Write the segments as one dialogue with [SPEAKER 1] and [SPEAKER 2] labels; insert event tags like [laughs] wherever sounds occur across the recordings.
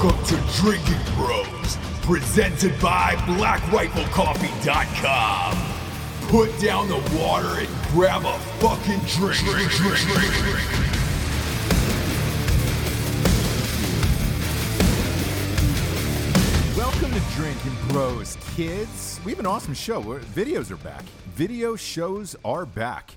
[SPEAKER 1] Welcome to Drinking Bros, presented by BlackRifleCoffee.com. Put down the water and grab a fucking drink. drink, drink, drink, drink.
[SPEAKER 2] Welcome to Drinking Bros, kids. We have an awesome show. We're- videos are back. Video shows are back.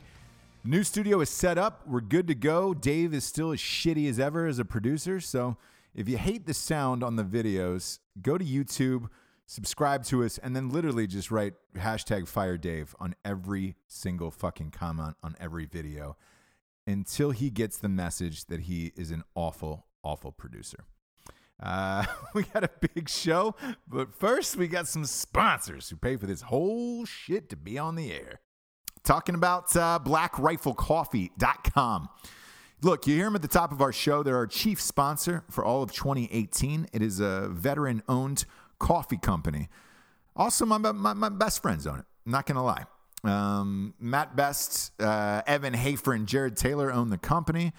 [SPEAKER 2] New studio is set up. We're good to go. Dave is still as shitty as ever as a producer. So if you hate the sound on the videos, go to YouTube, subscribe to us, and then literally just write hashtag fire Dave on every single fucking comment on every video until he gets the message that he is an awful, awful producer. Uh, [laughs] we got a big show, but first we got some sponsors who pay for this whole shit to be on the air. Talking about uh, blackriflecoffee.com. Look, you hear them at the top of our show. They're our chief sponsor for all of 2018. It is a veteran owned coffee company. Also, my, my, my best friends own it. I'm not going to lie. Um, Mat Best, uh, Evan Hafer, and Jarred Taylor own the company.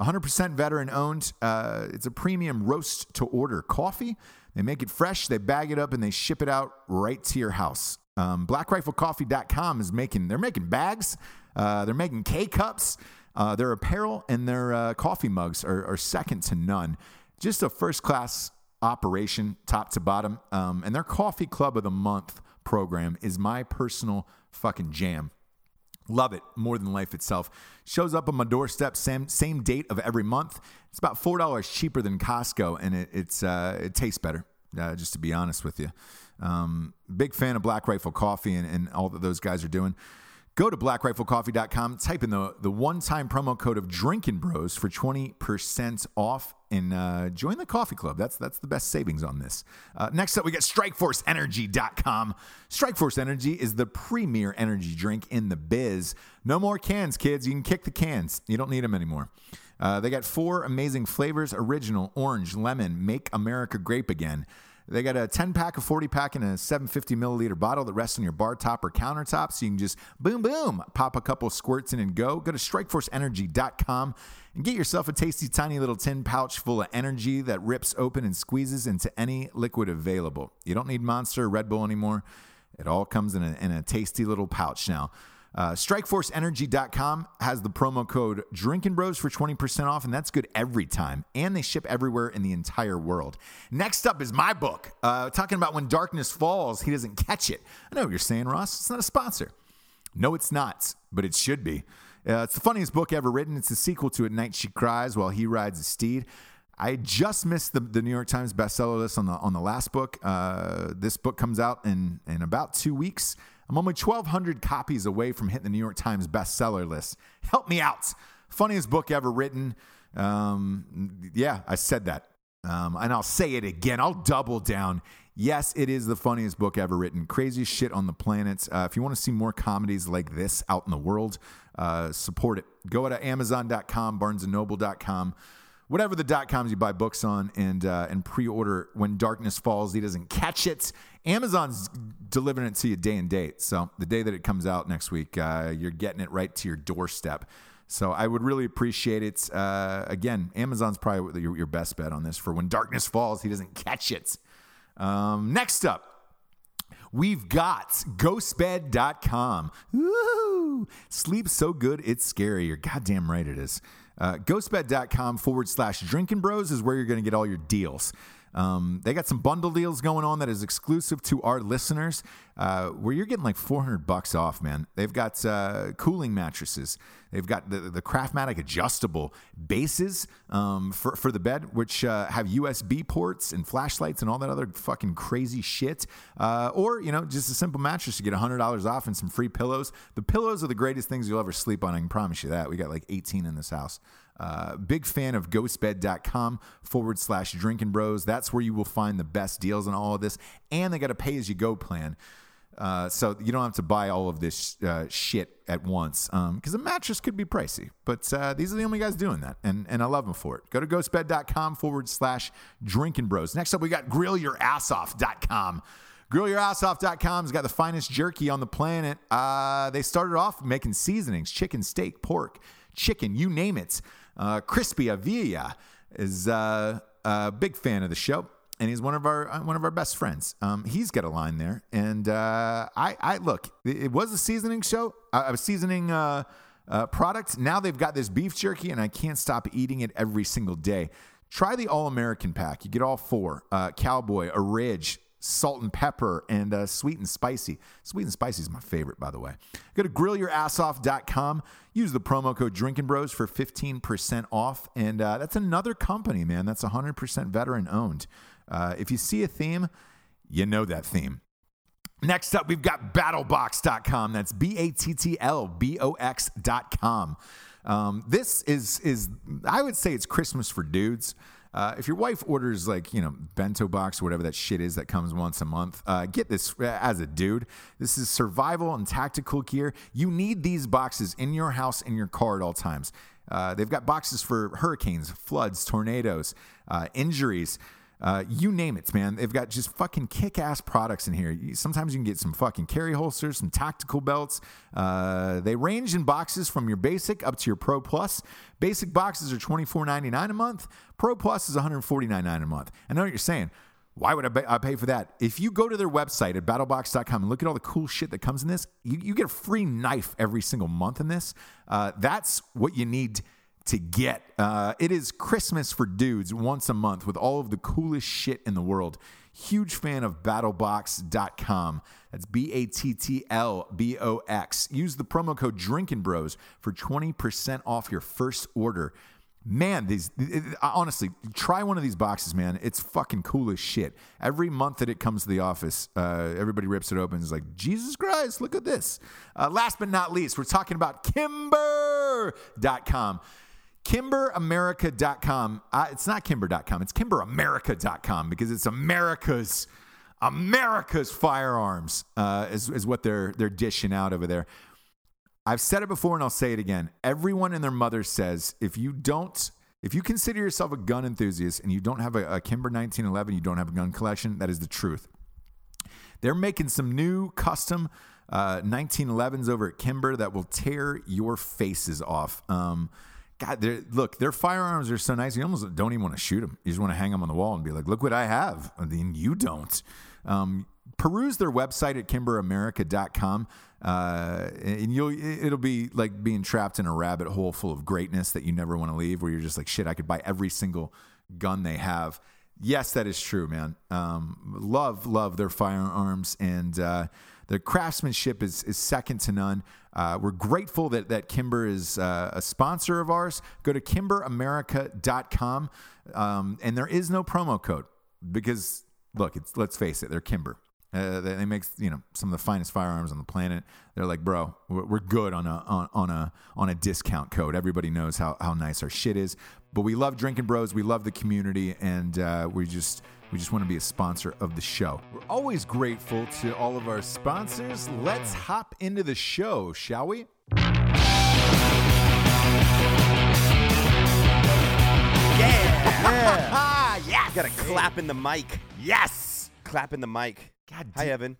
[SPEAKER 2] 100% veteran owned. Uh, it's a premium roast to order coffee. They make it fresh, they bag it up, and they ship it out right to your house. Um, BlackRifleCoffee.com is making, they're making bags, uh, they're making K cups, uh, their apparel and their uh, coffee mugs are, are second to none. Just a first class operation, top to bottom. Um, and their Coffee Club of the Month program is my personal fucking jam. Love it more than life itself. Shows up on my doorstep same same date of every month. It's about four dollars cheaper than Costco, and it, it's uh, it tastes better. Uh, just to be honest with you, um, big fan of Black Rifle Coffee and, and all that those guys are doing. Go to blackriflecoffee.com, type in the, the one time promo code of Drinking Bros for 20% off and uh, join the coffee club. That's that's the best savings on this. Uh, next up, we got StrikeForceEnergy.com. Strikeforce Energy is the premier energy drink in the biz. No more cans, kids. You can kick the cans, you don't need them anymore. Uh, they got four amazing flavors original, orange, lemon, make America grape again. They got a 10 pack, a 40 pack, and a 750 milliliter bottle that rests on your bar top or countertop. So you can just boom, boom, pop a couple squirts in and go. Go to strikeforceenergy.com and get yourself a tasty, tiny little tin pouch full of energy that rips open and squeezes into any liquid available. You don't need Monster or Red Bull anymore. It all comes in a, in a tasty little pouch now. Uh, StrikeForceEnergy.com has the promo code Drinking Bros for 20% off, and that's good every time. And they ship everywhere in the entire world. Next up is my book, uh, talking about when darkness falls, he doesn't catch it. I know what you're saying, Ross. It's not a sponsor. No, it's not, but it should be. Uh, it's the funniest book ever written. It's a sequel to At Night She Cries While He Rides a Steed. I just missed the, the New York Times bestseller list on the on the last book. Uh, this book comes out in in about two weeks. I'm only 1,200 copies away from hitting the New York Times bestseller list. Help me out. Funniest book ever written. Um, yeah, I said that. Um, and I'll say it again. I'll double down. Yes, it is the funniest book ever written. Craziest shit on the planet. Uh, if you want to see more comedies like this out in the world, uh, support it. Go to Amazon.com, BarnesandNoble.com whatever the dot coms you buy books on and uh, and pre-order when darkness falls he doesn't catch it amazon's delivering it to you day and date so the day that it comes out next week uh, you're getting it right to your doorstep so i would really appreciate it uh, again amazon's probably your, your best bet on this for when darkness falls he doesn't catch it um, next up We've got ghostbed.com. Woo! Sleep so good, it's scary. You're goddamn right it is. Uh, ghostbed.com forward slash drinking bros is where you're going to get all your deals. Um, they got some bundle deals going on that is exclusive to our listeners, uh, where you're getting like 400 bucks off, man. They've got uh, cooling mattresses. They've got the, the Craftmatic adjustable bases um, for, for the bed, which uh, have USB ports and flashlights and all that other fucking crazy shit. Uh, or, you know, just a simple mattress to get $100 off and some free pillows. The pillows are the greatest things you'll ever sleep on. I can promise you that. We got like 18 in this house. Uh, big fan of ghostbed.com forward slash drinking bros. That's where you will find the best deals on all of this. And they got a pay as you go plan. Uh, so you don't have to buy all of this uh, shit at once because um, a mattress could be pricey. But uh, these are the only guys doing that, and, and I love them for it. Go to ghostbed.com forward slash drinking bros. Next up, we got grillyourassoff.com. GrillYourAssOff.com has got the finest jerky on the planet. Uh, they started off making seasonings chicken, steak, pork, chicken, you name it. Uh, crispy Avilla is uh, uh, big fan of the show, and he's one of our uh, one of our best friends. Um, he's got a line there, and uh, I, I look. It, was a seasoning show, a seasoning uh, uh, product. Now they've got this beef jerky, and I can't stop eating it every single day. Try the All American pack. You get all four: Cowboy, a Ridge, salt and pepper, and uh, sweet and spicy. Sweet and spicy is my favorite, by the way. Go to grillyourassoff.com. Use the promo code Drinking Bros for 15% off. And uh, that's another company, man. That's 100% veteran owned. Uh, if you see a theme, you know that theme. Next up, we've got battlebox.com. That's B A T T L B O X.com. Um, this is, is, I would say it's Christmas for dudes. Uh, if your wife orders like you know bento box or whatever that shit is that comes once a month, uh, get this as a dude. This is survival and tactical gear. You need these boxes in your house in your car at all times. Uh, they've got boxes for hurricanes, floods, tornadoes, uh, injuries. Uh, you name it, man. They've got just fucking kick ass products in here. Sometimes you can get some fucking carry holsters, some tactical belts. Uh, they range in boxes from your basic up to your Pro Plus. Basic boxes are twenty four ninety nine a month. Pro Plus is one hundred forty nine a month. I know what you're saying. Why would I pay, I pay for that? If you go to their website at battlebox.com and look at all the cool shit that comes in this, you, you get a free knife every single month in this. Uh, that's what you need to get. Uh, it is Christmas for dudes once a month with all of the coolest shit in the world. Huge fan of battlebox.com. That's B A T T L B O X. Use the promo code Drinking Bros for 20% off your first order. Man, these it- honestly, try one of these boxes, man. It's fucking cool as shit. Every month that it comes to the office, uh, everybody rips it open. is like, Jesus Christ, look at this. Uh, last but not least, we're talking about Kimber.com. KimberAmerica.com. Uh, it's not Kimber.com. It's KimberAmerica.com because it's America's America's firearms uh, is, is what they're they're dishing out over there. I've said it before and I'll say it again. Everyone and their mother says if you don't, if you consider yourself a gun enthusiast and you don't have a, a Kimber 1911, you don't have a gun collection, that is the truth. They're making some new custom uh, 1911s over at Kimber that will tear your faces off. Um, God, they're- look, their firearms are so nice. You almost don't even want to shoot them. You just want to hang them on the wall and be like, look what I have. And then you don't. Um, peruse their website at kimberamerica.com. Uh, and you'll, it'll be like being trapped in a rabbit hole full of greatness that you never want to leave, where you're just like, shit, I could buy every single gun they have. Yes, that is true, man. Um, love, love their firearms, and uh, their craftsmanship is, is second to none. Uh, we're grateful that, that Kimber is uh, a sponsor of ours. Go to kimberamerica.com, um, and there is no promo code because, look, let's face it, they're Kimber. Uh, they, they make you know some of the finest firearms on the planet. They're like, bro, we're, we're good on a on, on a on a discount code. Everybody knows how, how nice our shit is. But we love drinking bros. We love the community, and uh, we just we just want to be a sponsor of the show. We're always grateful to all of our sponsors. Let's hop into the show, shall we?
[SPEAKER 3] Yeah. [laughs]
[SPEAKER 2] yes.
[SPEAKER 3] Got to clap in the mic.
[SPEAKER 2] Yes.
[SPEAKER 3] Clap in the mic.
[SPEAKER 2] God
[SPEAKER 3] Hi,
[SPEAKER 2] damn-
[SPEAKER 3] Evan.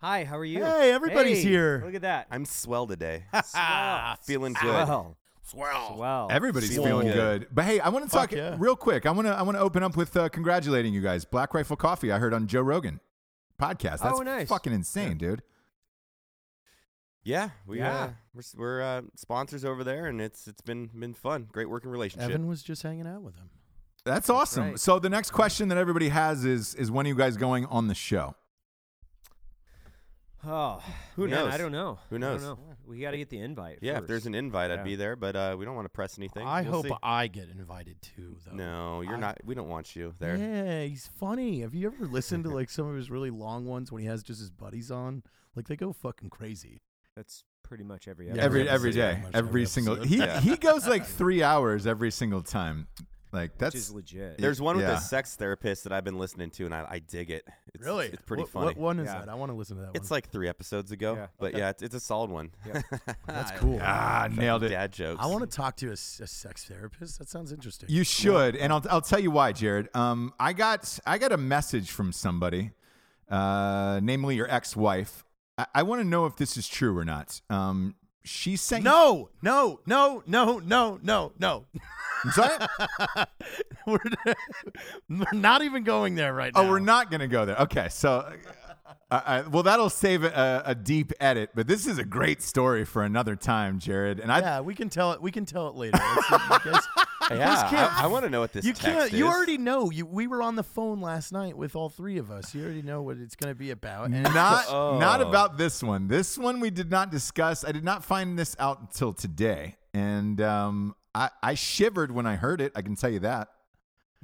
[SPEAKER 4] Hi, how are you?
[SPEAKER 5] Hey, everybody's
[SPEAKER 4] Hey,
[SPEAKER 5] here.
[SPEAKER 4] Look at that.
[SPEAKER 3] I'm swell today. [laughs]
[SPEAKER 4] Swell.
[SPEAKER 3] Feeling good.
[SPEAKER 4] Swell.
[SPEAKER 3] Swell.
[SPEAKER 4] Swell.
[SPEAKER 2] Everybody's
[SPEAKER 3] Feeling
[SPEAKER 2] feeling
[SPEAKER 3] good.
[SPEAKER 2] good. But hey, I want to talk
[SPEAKER 5] yeah.
[SPEAKER 2] real quick. I want to I want to open up with uh, congratulating you guys. Black Rifle Coffee. I heard on Joe Rogan podcast. That's
[SPEAKER 4] Oh, nice.
[SPEAKER 2] fucking insane, dude.
[SPEAKER 3] Yeah, we
[SPEAKER 4] Yeah.
[SPEAKER 3] uh we're, we're uh, sponsors over there, and it's it's been been fun. Great working relationship.
[SPEAKER 5] Evan was just hanging out with him.
[SPEAKER 2] That's awesome.
[SPEAKER 4] right.
[SPEAKER 2] So the next question that everybody has is is when are you guys going on the show?
[SPEAKER 4] Oh,
[SPEAKER 3] Who
[SPEAKER 4] man,
[SPEAKER 3] knows?
[SPEAKER 4] I don't know.
[SPEAKER 3] Who
[SPEAKER 4] I
[SPEAKER 3] knows?
[SPEAKER 4] don't know. We got to get the invite.
[SPEAKER 3] yeah, if there's an invite,
[SPEAKER 4] Yeah.
[SPEAKER 3] I'd be there, but uh, we don't want to press anything.
[SPEAKER 5] I
[SPEAKER 3] We'll
[SPEAKER 5] hope
[SPEAKER 3] see.
[SPEAKER 5] I get invited too, though.
[SPEAKER 3] No, you're
[SPEAKER 5] I-
[SPEAKER 3] not. We don't want you there.
[SPEAKER 5] Yeah, he's funny. Have you ever listened to like some of his really long ones when he has just his buddies on? Like they go fucking crazy.
[SPEAKER 4] That's pretty much every
[SPEAKER 5] Yeah,
[SPEAKER 4] episode.
[SPEAKER 2] every every
[SPEAKER 5] episode,
[SPEAKER 2] day,
[SPEAKER 5] pretty much
[SPEAKER 2] every
[SPEAKER 5] every
[SPEAKER 2] single. He
[SPEAKER 3] Yeah.
[SPEAKER 2] he goes like three hours every single time. Like that's
[SPEAKER 4] which is legit.
[SPEAKER 3] There's one with
[SPEAKER 2] Yeah.
[SPEAKER 3] a sex therapist that I've been listening to, and I, I dig it. It's,
[SPEAKER 5] really?
[SPEAKER 3] It's pretty
[SPEAKER 5] what,
[SPEAKER 3] funny.
[SPEAKER 5] What one is
[SPEAKER 4] Yeah.
[SPEAKER 5] that? I want to listen to that
[SPEAKER 3] It's
[SPEAKER 5] one.
[SPEAKER 3] like three episodes ago,
[SPEAKER 4] Yeah.
[SPEAKER 3] but
[SPEAKER 4] Okay.
[SPEAKER 3] yeah, it's, it's a solid one.
[SPEAKER 4] Yeah. [laughs]
[SPEAKER 5] That's cool.
[SPEAKER 2] ah nailed it.
[SPEAKER 3] Dad jokes.
[SPEAKER 5] I want to talk to a, s- a sex therapist. That sounds interesting.
[SPEAKER 2] You should, and I'll I'll tell you why, Jarred. Um, I got I got a message from somebody, uh, namely your ex-wife. I, I want to know if this is true or not. Um, she sent
[SPEAKER 5] no, no, no, no, no, no, no.
[SPEAKER 2] I'm sorry. [laughs]
[SPEAKER 5] we're, we're [laughs] not even going there right now.
[SPEAKER 2] Oh, we're not going to go there. Okay, so, uh, uh, well, that'll save a, a deep edit, but this is a great story for another time, Jarred. And I,
[SPEAKER 5] Yeah, we can tell it. We can tell it later. [laughs] Let's see, you guys- you guys
[SPEAKER 3] Yeah,
[SPEAKER 5] can't-
[SPEAKER 3] I, I want to know what this
[SPEAKER 5] you
[SPEAKER 3] text
[SPEAKER 5] can't.
[SPEAKER 3] is.
[SPEAKER 5] You already know. You we were on the phone last night with all three of us. You already know what it's going to be about. And
[SPEAKER 2] not not
[SPEAKER 3] Oh.
[SPEAKER 2] about this one. This one we did not discuss. I did not find this out until today, and um, I, I shivered when I heard it. I can tell you that.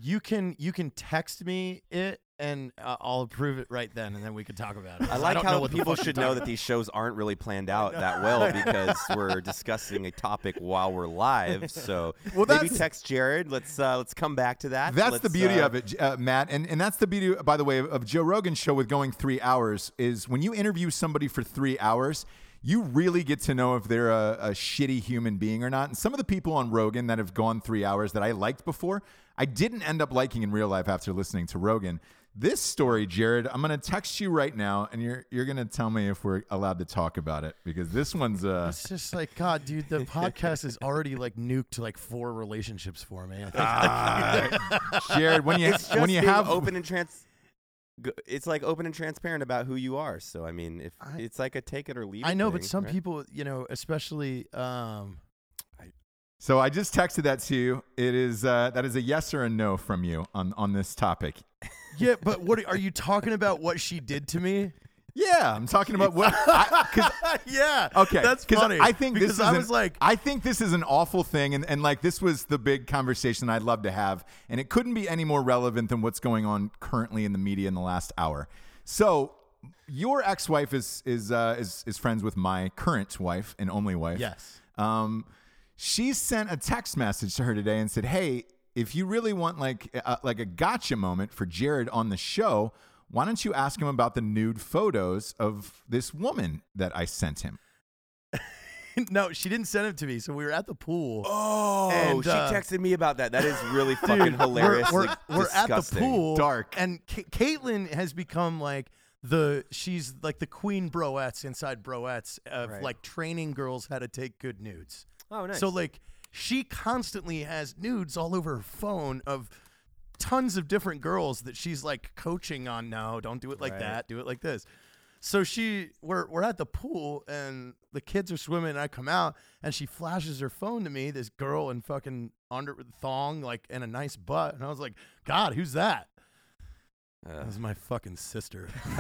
[SPEAKER 5] you can you can text me it, and uh, I'll approve it right then, and then we can talk about it.
[SPEAKER 3] I like
[SPEAKER 5] don't know
[SPEAKER 3] how
[SPEAKER 5] what
[SPEAKER 3] people should know
[SPEAKER 5] talking
[SPEAKER 3] that these shows aren't really planned out that well [laughs] because we're discussing a topic while we're live. [laughs] So
[SPEAKER 2] Well,
[SPEAKER 3] maybe text Jarred. Let's uh, let's come back to that.
[SPEAKER 2] That's the
[SPEAKER 3] Let's,
[SPEAKER 2] beauty
[SPEAKER 3] uh,
[SPEAKER 2] of it, uh, Mat, and and that's the beauty, by the way, of, of Joe Rogan's show with going three hours. Is when you interview somebody for three hours, you really get to know if they're a, a shitty human being or not. And some of the people on Rogan that have gone three hours that I liked before, I didn't end up liking in real life after listening to Rogan. This story, Jarred, I'm gonna text you right now, and you're you're gonna tell me if we're allowed to talk about it because this one's uh.
[SPEAKER 5] It's just like God, dude. The podcast is already like nuked like four relationships for me. [laughs]
[SPEAKER 2] Jarred, when you
[SPEAKER 3] It's just
[SPEAKER 2] when you
[SPEAKER 3] being
[SPEAKER 2] have
[SPEAKER 3] open and trans. It's like open and transparent about who you are. So I mean, if
[SPEAKER 5] I-
[SPEAKER 3] it's like a take it or leave it.
[SPEAKER 5] I know, but some
[SPEAKER 3] right?
[SPEAKER 5] people, you know, especially um,
[SPEAKER 2] So I just texted that to you. It is uh, that is a yes or a no from you on on this topic.
[SPEAKER 5] Yeah. But what are you talking about? What she did to me?
[SPEAKER 2] Yeah, I'm talking about what. [laughs] I, 'cause- [laughs]
[SPEAKER 5] yeah.
[SPEAKER 2] okay,
[SPEAKER 5] that's funny.
[SPEAKER 2] I think
[SPEAKER 5] because
[SPEAKER 2] this is
[SPEAKER 5] I
[SPEAKER 2] an-
[SPEAKER 5] was like,
[SPEAKER 2] I think this is an awful thing, and, and like this was the big conversation I'd love to have, and it couldn't be any more relevant than what's going on currently in the media in the last hour. So. Your ex-wife is is uh, is is friends with my current wife and only wife.
[SPEAKER 5] yes.
[SPEAKER 2] Um, she sent a text message to her today and said, "Hey, if you really want like a, like a gotcha moment for Jarred on the show, why don't you ask him about the nude photos of this woman that I sent him?" [laughs]
[SPEAKER 5] no, she didn't send it to me. So we were at the pool.
[SPEAKER 3] Oh,
[SPEAKER 5] And,
[SPEAKER 3] she
[SPEAKER 5] uh,
[SPEAKER 3] texted me about that. That is really [laughs]
[SPEAKER 5] Dude,
[SPEAKER 3] fucking hilarious.
[SPEAKER 5] We're,
[SPEAKER 3] like,
[SPEAKER 5] we're, we're at the pool,
[SPEAKER 2] Dark.
[SPEAKER 5] and Ca- Caitlin has become like the she's like the queen broettes inside broettes of
[SPEAKER 4] Right.
[SPEAKER 5] like training girls how to take good nudes.
[SPEAKER 4] Oh, nice.
[SPEAKER 5] So like she constantly has nudes all over her phone of tons of different girls that she's like coaching on. No, don't do it like
[SPEAKER 4] Right.
[SPEAKER 5] that. Do it like this. So she we're we're at the pool and the kids are swimming and I come out and she flashes her phone to me, this girl in fucking under thong, like and a nice butt. And I was like, God, who's that?
[SPEAKER 3] Uh,
[SPEAKER 5] That was my fucking sister. [laughs]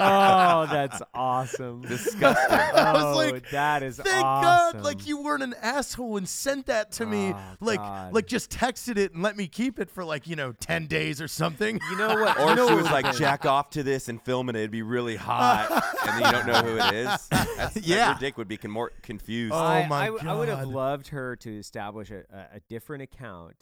[SPEAKER 4] oh, that's [laughs] awesome.
[SPEAKER 3] disgusting.
[SPEAKER 5] I was
[SPEAKER 4] Oh,
[SPEAKER 5] like,
[SPEAKER 4] that is
[SPEAKER 5] Thank
[SPEAKER 4] awesome.
[SPEAKER 5] God, like you weren't an asshole and sent that to me,
[SPEAKER 4] Oh,
[SPEAKER 5] like
[SPEAKER 4] God.
[SPEAKER 5] like just texted it and let me keep it for like you know ten days or something.
[SPEAKER 4] You know what?
[SPEAKER 3] Or
[SPEAKER 4] you know
[SPEAKER 3] she was like,
[SPEAKER 4] been-
[SPEAKER 3] jack off to this and film it. It'd be really hot, [laughs] and then you don't know who it is. That's, that-
[SPEAKER 2] Yeah.
[SPEAKER 3] your dick would be con- more confused.
[SPEAKER 5] Oh my god.
[SPEAKER 4] I,
[SPEAKER 5] my
[SPEAKER 4] I w- I would have loved her to establish a, a, a different account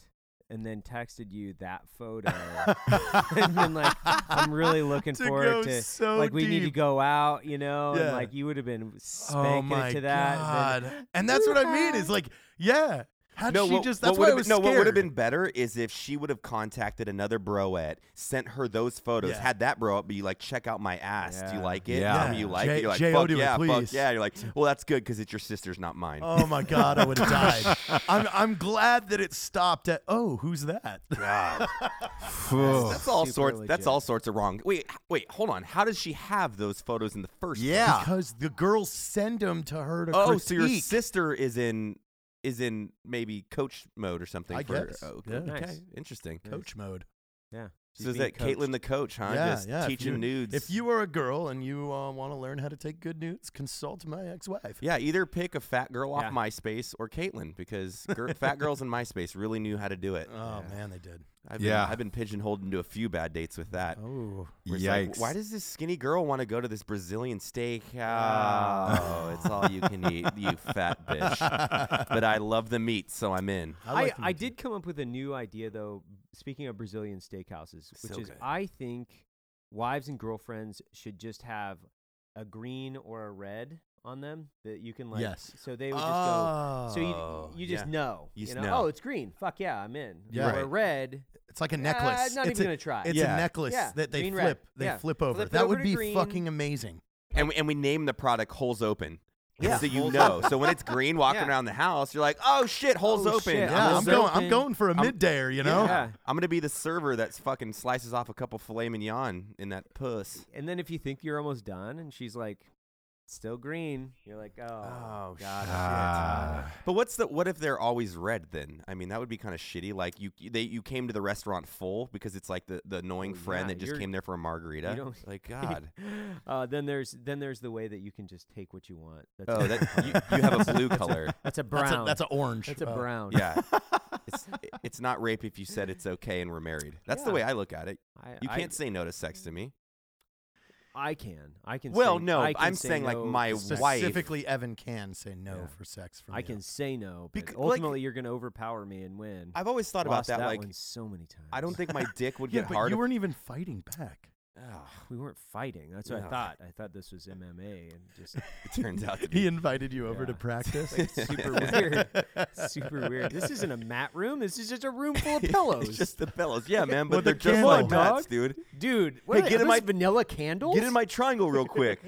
[SPEAKER 4] and then texted you that photo [laughs] and been like, I'm really looking
[SPEAKER 5] To
[SPEAKER 4] forward to
[SPEAKER 5] so
[SPEAKER 4] like we need to go out, you know,
[SPEAKER 5] Yeah.
[SPEAKER 4] and like you would have been
[SPEAKER 5] oh
[SPEAKER 4] spanking
[SPEAKER 5] my
[SPEAKER 4] to that.
[SPEAKER 5] God!
[SPEAKER 4] then-
[SPEAKER 5] And that's what I mean. Is [laughs] like, yeah. How
[SPEAKER 3] no,
[SPEAKER 5] she
[SPEAKER 3] what,
[SPEAKER 5] just?
[SPEAKER 3] what
[SPEAKER 5] why I
[SPEAKER 3] would've
[SPEAKER 5] was
[SPEAKER 3] been, no. What would have been better is if she would have contacted another broette, sent her those photos,
[SPEAKER 5] Yeah.
[SPEAKER 3] had that broette be like, "Check out my ass. Do you like it?
[SPEAKER 2] Yeah.
[SPEAKER 3] Tell you like
[SPEAKER 5] J-
[SPEAKER 3] it." You're like,
[SPEAKER 5] J.O.
[SPEAKER 3] "Fuck
[SPEAKER 5] do it,
[SPEAKER 3] yeah, fuck yeah." You're like, "Well, that's good because it's your sister's, not mine."
[SPEAKER 5] Oh my God! I would have died. [laughs] I'm I'm glad that it stopped at. Oh, who's that?
[SPEAKER 2] Phew. [laughs]
[SPEAKER 3] That's all
[SPEAKER 4] Super
[SPEAKER 3] sorts. That's all sorts of wrong. Wait, wait, hold on. How does she have those photos in the first? place?
[SPEAKER 2] Yeah.
[SPEAKER 5] because the girls send them to her to
[SPEAKER 3] Oh, so your sister is in is in maybe coach mode or something.
[SPEAKER 5] I
[SPEAKER 3] for,
[SPEAKER 5] guess.
[SPEAKER 3] Oh,
[SPEAKER 5] Yeah.
[SPEAKER 3] okay,
[SPEAKER 4] Nice.
[SPEAKER 3] interesting.
[SPEAKER 5] coach mode.
[SPEAKER 4] yeah. she's
[SPEAKER 3] So is
[SPEAKER 4] being
[SPEAKER 3] that Caitlin the coach, huh?
[SPEAKER 5] yeah,
[SPEAKER 3] Just
[SPEAKER 5] yeah. if
[SPEAKER 3] teaching
[SPEAKER 5] you-
[SPEAKER 3] nudes.
[SPEAKER 5] If you are a girl and you uh, want to learn how to take good nudes, consult my ex-wife.
[SPEAKER 3] yeah, either pick a fat girl off
[SPEAKER 4] Yeah.
[SPEAKER 3] MySpace or Caitlin because gir- fat girls in [laughs] MySpace really knew how to do it.
[SPEAKER 5] Oh man, they did.
[SPEAKER 3] I've been,
[SPEAKER 2] Yeah.
[SPEAKER 3] I've been pigeonholed into a few bad dates with that.
[SPEAKER 5] Oh,
[SPEAKER 3] where it's like,
[SPEAKER 2] Yikes.
[SPEAKER 3] Why does this skinny girl want to go to this Brazilian ah. steak? Oh, it's all you can eat, you fat bitch. [laughs] but I love the meat, so I'm in.
[SPEAKER 5] I,
[SPEAKER 4] I,
[SPEAKER 5] like
[SPEAKER 4] I,
[SPEAKER 5] them too.
[SPEAKER 4] did come up with a new idea though. Speaking of Brazilian steakhouses, which
[SPEAKER 3] So
[SPEAKER 4] is
[SPEAKER 3] good.
[SPEAKER 4] I think wives and girlfriends should just have a green or a red on them that you can like.
[SPEAKER 5] Yes.
[SPEAKER 4] So they would just go. So
[SPEAKER 3] Oh,
[SPEAKER 4] you you just
[SPEAKER 3] yeah.
[SPEAKER 4] know.
[SPEAKER 3] You
[SPEAKER 4] You know.
[SPEAKER 3] know.
[SPEAKER 4] Oh, it's green. Fuck yeah, I'm in.
[SPEAKER 5] Yeah.
[SPEAKER 4] Or
[SPEAKER 3] Right.
[SPEAKER 4] red.
[SPEAKER 5] It's like a
[SPEAKER 4] uh,
[SPEAKER 5] necklace.
[SPEAKER 4] not
[SPEAKER 5] it's
[SPEAKER 4] even
[SPEAKER 5] a,
[SPEAKER 4] gonna try.
[SPEAKER 5] It's
[SPEAKER 3] Yeah.
[SPEAKER 5] a necklace
[SPEAKER 4] Yeah,
[SPEAKER 5] that they
[SPEAKER 4] green, red.
[SPEAKER 5] flip. They
[SPEAKER 4] Yeah.
[SPEAKER 5] flip over.
[SPEAKER 4] Flip it
[SPEAKER 5] that
[SPEAKER 4] over
[SPEAKER 5] would
[SPEAKER 4] to
[SPEAKER 5] be
[SPEAKER 4] green.
[SPEAKER 5] fucking amazing.
[SPEAKER 3] And we, and we name the product holes open. So you know. So when it's green, [laughs] walking
[SPEAKER 4] Yeah.
[SPEAKER 3] around the house, you're like, "Oh shit, holes
[SPEAKER 4] Oh,
[SPEAKER 3] open."
[SPEAKER 4] shit,
[SPEAKER 3] I'm
[SPEAKER 5] Yeah,
[SPEAKER 3] gonna
[SPEAKER 5] I'm
[SPEAKER 4] so-
[SPEAKER 5] going. I'm
[SPEAKER 4] open.
[SPEAKER 5] going for a middayer. You know.
[SPEAKER 4] Yeah.
[SPEAKER 3] I'm gonna be the server that fucking slices off a couple filet mignon in that puss.
[SPEAKER 4] And then if you think you're almost done, and she's like, still green, you're like, oh,
[SPEAKER 3] Oh,
[SPEAKER 4] god.
[SPEAKER 3] But what's the what if they're always red then? I mean, that would be kind of shitty. Like you they you came to the restaurant full because it's like the, the annoying
[SPEAKER 4] Oh,
[SPEAKER 3] friend
[SPEAKER 4] yeah,
[SPEAKER 3] that just came there for a margarita. [laughs] like God. [laughs]
[SPEAKER 4] uh, then there's then there's the way that you can just take what you want. That's
[SPEAKER 3] oh, that you, [laughs] you have a blue color.
[SPEAKER 4] that's a
[SPEAKER 5] That's
[SPEAKER 4] brown.
[SPEAKER 5] a, that's an orange.
[SPEAKER 4] That's a
[SPEAKER 5] uh,
[SPEAKER 4] brown.
[SPEAKER 3] Yeah. It's it's not rape if you said it's okay and we're married. That's the way I look at it.
[SPEAKER 4] I,
[SPEAKER 3] You can't say no to sex to me.
[SPEAKER 4] I can. I can.
[SPEAKER 3] Well,
[SPEAKER 4] say,
[SPEAKER 3] no,
[SPEAKER 4] I can
[SPEAKER 3] I'm
[SPEAKER 4] say
[SPEAKER 3] saying, like, my
[SPEAKER 4] to sex.
[SPEAKER 3] wife-
[SPEAKER 5] Specifically, Evan can say no
[SPEAKER 4] Yeah.
[SPEAKER 5] for sex. From
[SPEAKER 4] I
[SPEAKER 5] you.
[SPEAKER 4] can say no, but
[SPEAKER 3] Bec- like-
[SPEAKER 4] ultimately you're gonna overpower me and win.
[SPEAKER 3] I've always thought
[SPEAKER 4] Lost
[SPEAKER 3] about that. like
[SPEAKER 4] one so many times.
[SPEAKER 3] I don't think my dick would
[SPEAKER 5] Yeah,
[SPEAKER 3] get
[SPEAKER 5] but
[SPEAKER 3] hard.
[SPEAKER 5] you
[SPEAKER 3] if-
[SPEAKER 5] weren't even fighting back.
[SPEAKER 3] Ugh,
[SPEAKER 4] we weren't fighting. That's what
[SPEAKER 3] No.
[SPEAKER 4] I thought. I thought this was MMA and just [laughs]
[SPEAKER 3] it turns out to be
[SPEAKER 5] He invited you over to
[SPEAKER 4] Yeah.
[SPEAKER 5] practice.
[SPEAKER 4] super [laughs] weird. Super weird. This isn't a mat room. This is just a room full of [laughs] pillows.
[SPEAKER 3] It's just the pillows. Yeah, man, but
[SPEAKER 5] With
[SPEAKER 3] they're
[SPEAKER 5] a
[SPEAKER 3] just like
[SPEAKER 4] Come
[SPEAKER 3] mats, dude.
[SPEAKER 4] Dude, what
[SPEAKER 3] get in my-
[SPEAKER 4] vanilla candles?
[SPEAKER 3] Get in my triangle real quick.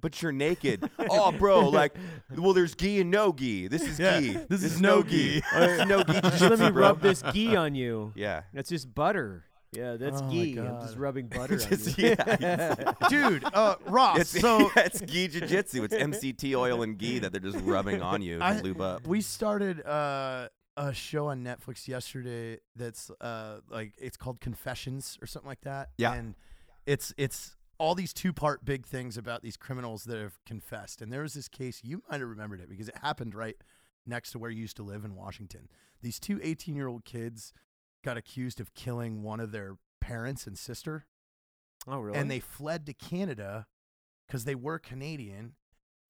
[SPEAKER 3] but you're naked. Oh, bro, like, well, there's gi and no gi. This is
[SPEAKER 5] Yeah,
[SPEAKER 3] gi.
[SPEAKER 5] this is no gi.
[SPEAKER 3] This is no gi.
[SPEAKER 4] Just let me
[SPEAKER 3] bro.
[SPEAKER 4] rub this ghee on you.
[SPEAKER 3] Yeah.
[SPEAKER 4] That's just butter. Yeah, that's
[SPEAKER 5] Oh
[SPEAKER 4] ghee. I'm just rubbing [laughs] butter on
[SPEAKER 3] Just-
[SPEAKER 4] you.
[SPEAKER 3] yeah. [laughs]
[SPEAKER 5] Dude, uh, Ross.
[SPEAKER 3] It's,
[SPEAKER 5] so [laughs]
[SPEAKER 3] yeah, it's gi jiu-jitsu. It's MCT oil and gi that they're just rubbing on you to
[SPEAKER 5] I-
[SPEAKER 3] lube up.
[SPEAKER 5] we started uh, a show on Netflix yesterday that's uh, like it's called Confessions or something like that.
[SPEAKER 2] Yeah.
[SPEAKER 5] and it's it's all these two part big things about these criminals that have confessed. And there was this case you might have remembered it because it happened right next to where you used to live in Washington. These two 18 year old kids got accused of killing one of their parents and sister
[SPEAKER 4] Oh, really?
[SPEAKER 5] and they fled to Canada because they were Canadian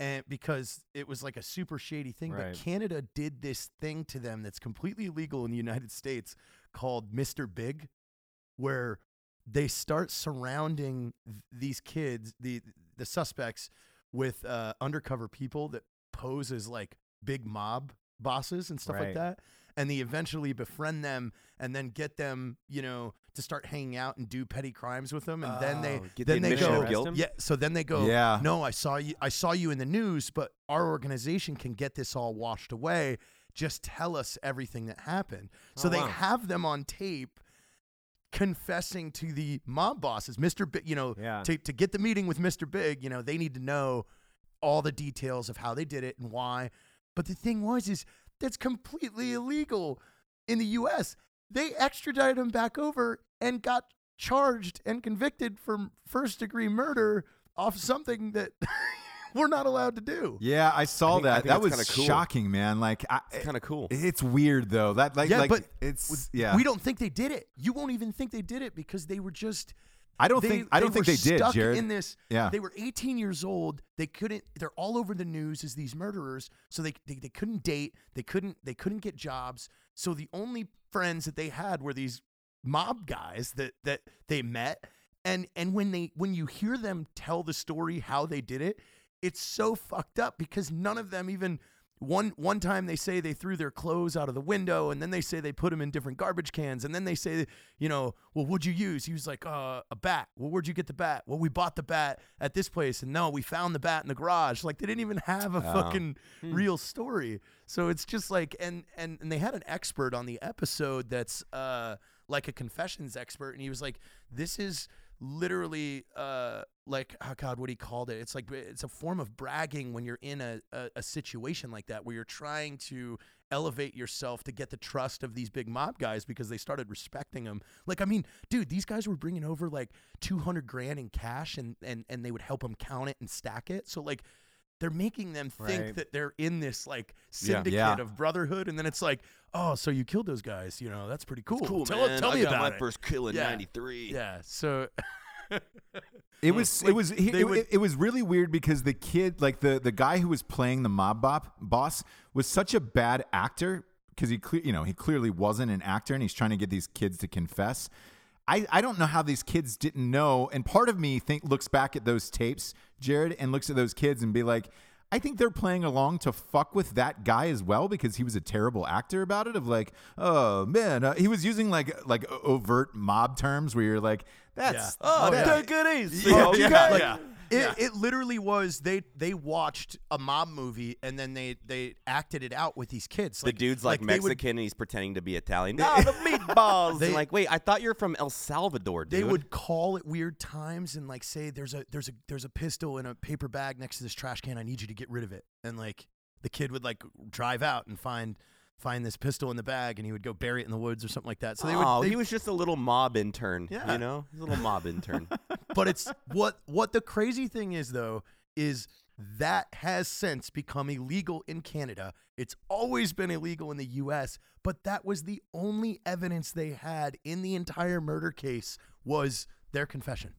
[SPEAKER 5] and because it was like a super shady thing.
[SPEAKER 4] Right.
[SPEAKER 5] But Canada did this thing to them that's completely illegal in the United States called Mr. Big, where they start surrounding th- these kids, the the suspects, with uh, undercover people that pose as like big mob bosses and stuff like that. And they eventually befriend them and then get them, you know, to start hanging out and do petty crimes with them. And then they
[SPEAKER 3] Oh,
[SPEAKER 5] then
[SPEAKER 3] the
[SPEAKER 5] they go,
[SPEAKER 3] guilt.
[SPEAKER 5] Yeah. So then they go,
[SPEAKER 2] Yeah.
[SPEAKER 5] no, I saw you. I saw you in the news, but our organization can get this all washed away. Just tell us everything that happened. So
[SPEAKER 4] Oh,
[SPEAKER 5] they
[SPEAKER 4] wow.
[SPEAKER 5] have them on tape confessing to the mob bosses, Mr. Big. You know,
[SPEAKER 4] Yeah.
[SPEAKER 5] to to get the meeting with Mr. Big. You know, they need to know all the details of how they did it and why. But the thing was, is that's completely illegal in the U.S. They extradited him back over and got charged and convicted for first degree murder off something that [laughs] we're not allowed to do.
[SPEAKER 2] Yeah, I saw
[SPEAKER 3] think-
[SPEAKER 2] that.
[SPEAKER 3] think
[SPEAKER 2] that was
[SPEAKER 3] cool.
[SPEAKER 2] shocking, man. Like, I,
[SPEAKER 3] It's eh, kind of cool.
[SPEAKER 2] it's weird though. That like,
[SPEAKER 5] Yeah,
[SPEAKER 2] like
[SPEAKER 5] but
[SPEAKER 2] it's yeah.
[SPEAKER 5] We don't think they did it. You won't even think they did it because they were just.
[SPEAKER 2] I don't
[SPEAKER 5] they,
[SPEAKER 2] think I don't
[SPEAKER 5] were
[SPEAKER 2] think they did,
[SPEAKER 5] stuck
[SPEAKER 2] Jarred.
[SPEAKER 5] In this,
[SPEAKER 2] Yeah.
[SPEAKER 5] they were 18 years old. They couldn't. They're all over the news as these murderers. So they, they they couldn't date. They couldn't they couldn't get jobs. So the only friends that they had were these mob guys that that they met. And and when they when you hear them tell the story how they did it, it's so fucked up because none of them even one one time they say they threw their clothes out of the window and then they say they put them in different garbage cans and then they say you know well what'd you use? He was like uh, a bat. Well where'd you get the bat? Well we bought the bat at this place and no we found the bat in the garage. Like they didn't even have a fucking real story. So it's just like and and and they had an expert on the episode that's uh like a confessions expert and he was like this is literally uh like oh god what he called it. It's like it's a form of bragging when you're in a, a, a situation like that where you're trying to elevate yourself to get the trust of these big mob guys because they started respecting them like i mean dude these guys were bringing over like 200 grand in cash and and, and they would help them count it and stack it. So like they're making them think
[SPEAKER 4] Right.
[SPEAKER 5] that they're in this like syndicate
[SPEAKER 2] Yeah.
[SPEAKER 5] of brotherhood and then it's like oh so you killed those guys you know that's pretty cool,
[SPEAKER 3] cool,
[SPEAKER 5] tell,
[SPEAKER 3] man.
[SPEAKER 5] tell
[SPEAKER 3] I
[SPEAKER 5] me
[SPEAKER 3] got
[SPEAKER 5] about
[SPEAKER 3] my
[SPEAKER 5] it
[SPEAKER 3] first kill in '93.
[SPEAKER 5] yeah so [laughs]
[SPEAKER 2] It was
[SPEAKER 5] Like,
[SPEAKER 2] it was he, it,
[SPEAKER 5] would-
[SPEAKER 2] it was really weird because the kid like the the guy who was playing the mob bop boss was such a bad actor because he cle- you know he clearly wasn't an actor and he's trying to get these kids to confess. I, I don't know how these kids didn't know and part of me think looks back at those tapes Jarred and looks at those kids and be like I think they're playing along to fuck with that guy as well because he was a terrible actor about it. Of like, oh man, uh, he was using like like overt mob terms where you're like, that's
[SPEAKER 5] Yeah.
[SPEAKER 3] Oh,
[SPEAKER 5] yeah.
[SPEAKER 3] it easy.
[SPEAKER 2] Yeah, [laughs]
[SPEAKER 3] okay.
[SPEAKER 5] Like,
[SPEAKER 2] yeah.
[SPEAKER 5] It, it literally was they they watched a mob movie and then they they acted it out with these kids.
[SPEAKER 3] The
[SPEAKER 5] Like,
[SPEAKER 3] dude's like,
[SPEAKER 5] would-
[SPEAKER 3] Mexican and he's pretending to be Italian. No, the meatballs. [laughs]
[SPEAKER 5] They-
[SPEAKER 3] and like, wait, I thought you're from El Salvador, dude.
[SPEAKER 5] they would call at weird times and like say there's a there's a there's a pistol in a paper bag next to this trash can. I need you to get rid of it. And like the kid would like drive out and find find this pistol in the bag and he would go bury it in the woods or something like that. So they would
[SPEAKER 3] oh,
[SPEAKER 5] they-
[SPEAKER 3] he was just a little mob intern.
[SPEAKER 5] Yeah.
[SPEAKER 3] You know, a little mob intern. [laughs]
[SPEAKER 5] but it's what what the crazy thing is though is that has since become illegal in Canada. It's always been illegal in the US, but that was the only evidence they had in the entire murder case was their confession.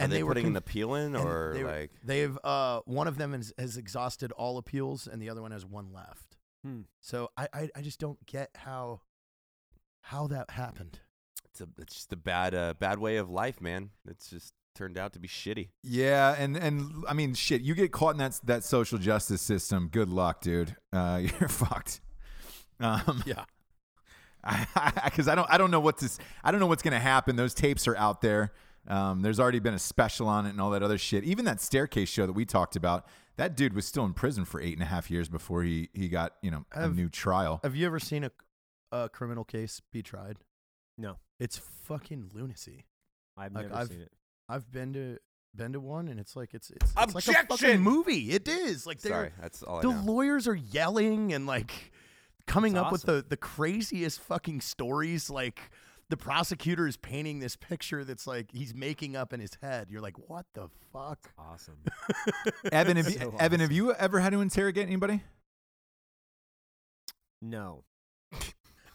[SPEAKER 3] Are they,
[SPEAKER 5] were
[SPEAKER 3] putting an appeal in, or
[SPEAKER 5] they,
[SPEAKER 3] like
[SPEAKER 5] they've uh one of them has exhausted all appeals and the other one has one left.
[SPEAKER 4] Hmm.
[SPEAKER 5] So I, I I just don't get how how that happened.
[SPEAKER 3] It's a, it's just a bad, uh, bad way of life, man. It's just turned out to be shitty.
[SPEAKER 2] Yeah, and and I mean, shit, you get caught in that that social justice system. Good luck, dude. Uh, [laughs] you're fucked. Um,
[SPEAKER 5] Yeah. [laughs]
[SPEAKER 2] because I, don't I don't know what this I don't know what's gonna happen. Those tapes are out there. Um, there's already been a special on it and all that other shit. Even that staircase show that we talked about, that dude was still in prison for eight and a half years before he he got you know a new trial.
[SPEAKER 5] Have you ever seen a a criminal case be tried?
[SPEAKER 4] No,
[SPEAKER 5] It's fucking lunacy.
[SPEAKER 4] I've
[SPEAKER 5] Like,
[SPEAKER 4] never
[SPEAKER 5] I've-
[SPEAKER 4] seen it.
[SPEAKER 5] I've been to been to one, and it's like it's it's, it's like a
[SPEAKER 3] Objection!
[SPEAKER 5] fucking movie. It is like they're
[SPEAKER 3] Sorry, that's all I
[SPEAKER 5] the
[SPEAKER 3] know.
[SPEAKER 5] lawyers are yelling and like coming
[SPEAKER 4] That's
[SPEAKER 5] up with the the craziest fucking stories. Like the prosecutor is painting this picture that's like he's making up in his head. You're like, what the fuck?
[SPEAKER 4] Awesome. [laughs]
[SPEAKER 2] Evan, have you,
[SPEAKER 4] So
[SPEAKER 2] Evan, have you ever had to interrogate anybody?
[SPEAKER 4] No. [laughs] [laughs]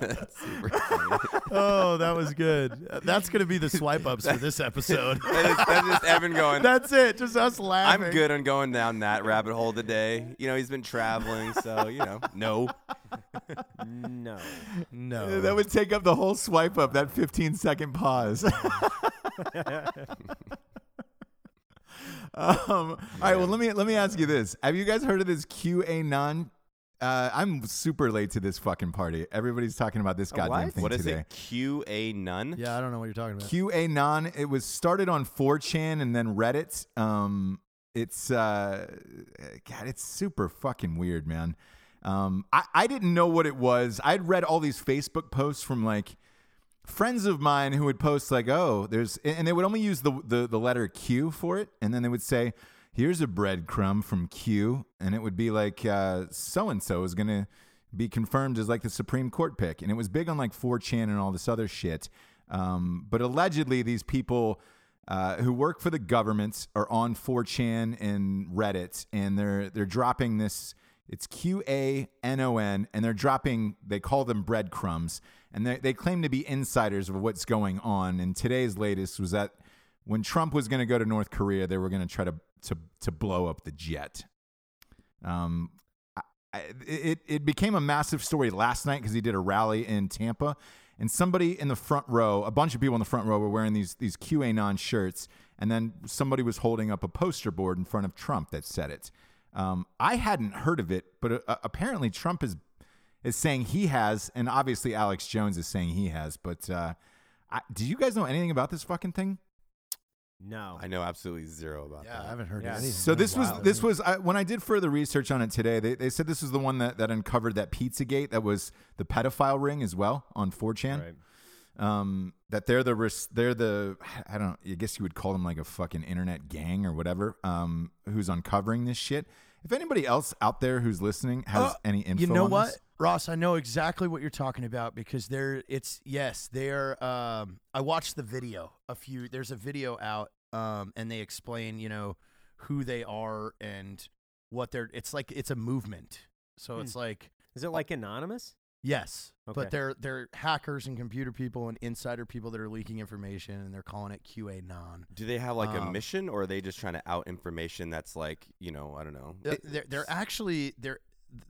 [SPEAKER 3] That's super funny.
[SPEAKER 5] Oh, that was good. That's gonna be the swipe ups for this episode. [laughs]
[SPEAKER 3] that is, that's just Evan going.
[SPEAKER 5] That's it. Just us laughing.
[SPEAKER 3] I'm good on going down that rabbit hole today. You know, he's been traveling, so you know, no.
[SPEAKER 4] No.
[SPEAKER 5] No,
[SPEAKER 2] That would take up the whole swipe up. That 15 second pause. [laughs] um, all right. Well, let me let me ask you this: Have you guys heard of this QA QAnon? Uh, I'm super late to this fucking party. Everybody's talking about this goddamn
[SPEAKER 4] what?
[SPEAKER 2] thing
[SPEAKER 3] What is
[SPEAKER 2] today.
[SPEAKER 3] it? Q A none.
[SPEAKER 5] Yeah, I don't know what you're talking about.
[SPEAKER 2] QAnon. It was started on 4chan and then Reddit. Um, it's uh, God, it's super fucking weird, man. Um, I, I didn't know what it was. I'd read all these Facebook posts from like friends of mine who would post like, "Oh, there's," and they would only use the the, the letter Q for it, and then they would say, "Here's a breadcrumb from Q," and it would be like so and so is gonna be confirmed as like the Supreme Court pick, and it was big on like 4chan and all this other shit. Um, but allegedly, these people. Uh, who work for the government are on 4chan and Reddit, and they're they're dropping this. It's Q A N O N, and they're dropping. They call them breadcrumbs, and they they claim to be insiders of what's going on. And today's latest was that when Trump was going to go to North Korea, they were going to try to to to blow up the jet. Um, I, it it became a massive story last night because he did a rally in Tampa, and somebody in the front row, a bunch of people in the front row, were wearing these these QAnon shirts, and then somebody was holding up a poster board in front of Trump that said it. Um, I hadn't heard of it, but uh, apparently Trump is is saying he has, and obviously Alex Jones is saying he has. But uh, I, do you guys know anything about this fucking thing?
[SPEAKER 4] No.
[SPEAKER 3] I know absolutely zero about that.
[SPEAKER 5] Yeah, I haven't heard
[SPEAKER 4] Yeah.
[SPEAKER 5] anything.
[SPEAKER 2] So this was this was I, when I did further research on it today. They, they said this was the one that, that uncovered that PizzaGate that was the pedophile ring as well on 4chan.
[SPEAKER 4] Right.
[SPEAKER 2] Um, that they're the res- they're the I don't I guess you would call them like a fucking internet gang or whatever. Um, who's uncovering this shit? If anybody else out there who's listening has
[SPEAKER 5] Uh,
[SPEAKER 2] any info,
[SPEAKER 5] You know
[SPEAKER 2] on
[SPEAKER 5] what,
[SPEAKER 2] this-
[SPEAKER 5] Ross? I know exactly what you're talking about because they're. It's yes, they're. Um, I watched the video. A few. There's a video out. Um, and they explain, you know, who they are and what they're. It's like it's a movement. So
[SPEAKER 4] Hmm.
[SPEAKER 5] it's like
[SPEAKER 4] Is it like anonymous?
[SPEAKER 5] yes,
[SPEAKER 4] Okay.
[SPEAKER 5] but they're they're hackers and computer people and insider people that are leaking information and they're calling it QAnon.
[SPEAKER 3] Do they have like a
[SPEAKER 5] Um,
[SPEAKER 3] mission, or are they just trying to out information that's like, you know, I don't know.
[SPEAKER 5] They're, they're, they're actually they're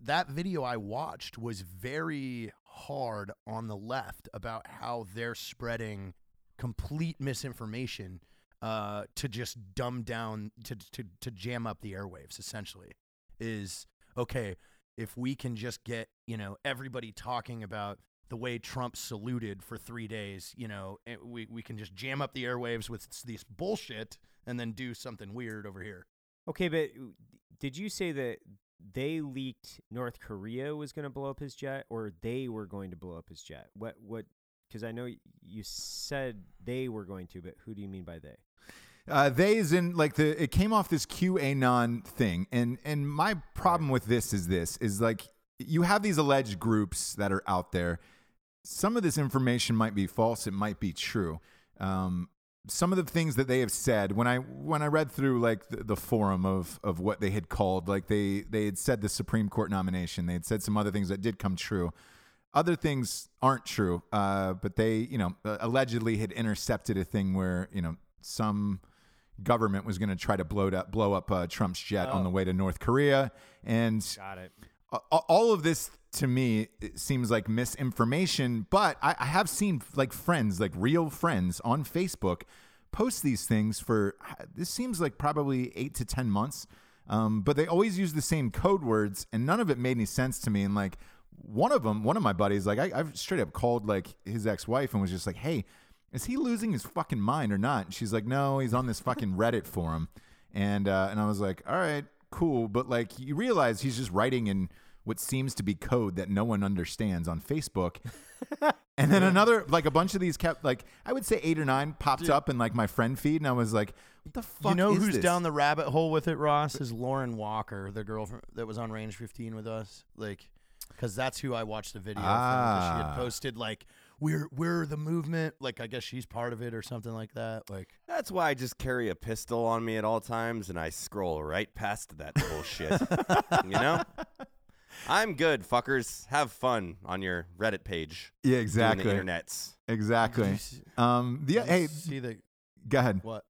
[SPEAKER 5] that video I watched was very hard on the left about how they're spreading complete misinformation uh, to just dumb down to, to to jam up the airwaves. Essentially, is okay, if we can just get you know everybody talking about the way Trump saluted for three days, you know, and we we can just jam up the airwaves with this bullshit and then do something weird over here.
[SPEAKER 4] Okay, but uh, did you say that they leaked North Korea was going to blow up his jet, or they were going to blow up his jet? What? What? Because I know you said they were going to, but who do you mean by they?
[SPEAKER 2] Uh, they is in like the it came off this QAnon thing, and and my problem with this is this is like you have these alleged groups that are out there. Some of this information might be false. It might be true. Um, some of the things that they have said when I when I read through like the, the forum of of what they had called like they they had said the Supreme Court nomination. They had said some other things that did come true. Other things aren't true, uh, but they you know uh, allegedly had intercepted a thing where you know some government was going to try to blow up blow up uh, Trump's jet on the way to North Korea, and
[SPEAKER 4] Got it.
[SPEAKER 2] all of this to me it seems like misinformation but I, I have seen like friends like real friends on facebook post these things for this seems like probably eight to ten months um, but they always use the same code words and none of it made any sense to me and like one of them one of my buddies like I, i've straight up called like his ex-wife and was just like hey is he losing his fucking mind or not? And she's like no he's on this fucking reddit forum. And uh, and i was like all right cool but like you realize he's just writing in what seems to be code that no one understands on Facebook. [laughs] and then another, like a bunch of these kept, like I would say eight or nine popped up in like my friend feed, and I was like, "What the fuck?"
[SPEAKER 5] you know
[SPEAKER 2] is
[SPEAKER 5] who's
[SPEAKER 2] this?
[SPEAKER 5] down the rabbit hole with it, Ross? Is Lauren Walker, the girl from, that was on Range 15 with us. Like, because that's who I watched the video from. 'cause She
[SPEAKER 2] Ah.
[SPEAKER 5] had posted like, "We're we're the movement." Like, I guess she's part of it or something like that. Like,
[SPEAKER 3] That's why I just carry a pistol on me at all times and I scroll right past that bullshit. [laughs] you know? I'm good, fuckers. Have fun on your Reddit page.
[SPEAKER 2] Yeah,
[SPEAKER 3] doing
[SPEAKER 2] exactly,
[SPEAKER 3] The internets.
[SPEAKER 2] exactly.
[SPEAKER 5] See-
[SPEAKER 2] Um, the
[SPEAKER 5] did you
[SPEAKER 2] hey,
[SPEAKER 5] see the
[SPEAKER 2] go ahead.
[SPEAKER 5] what?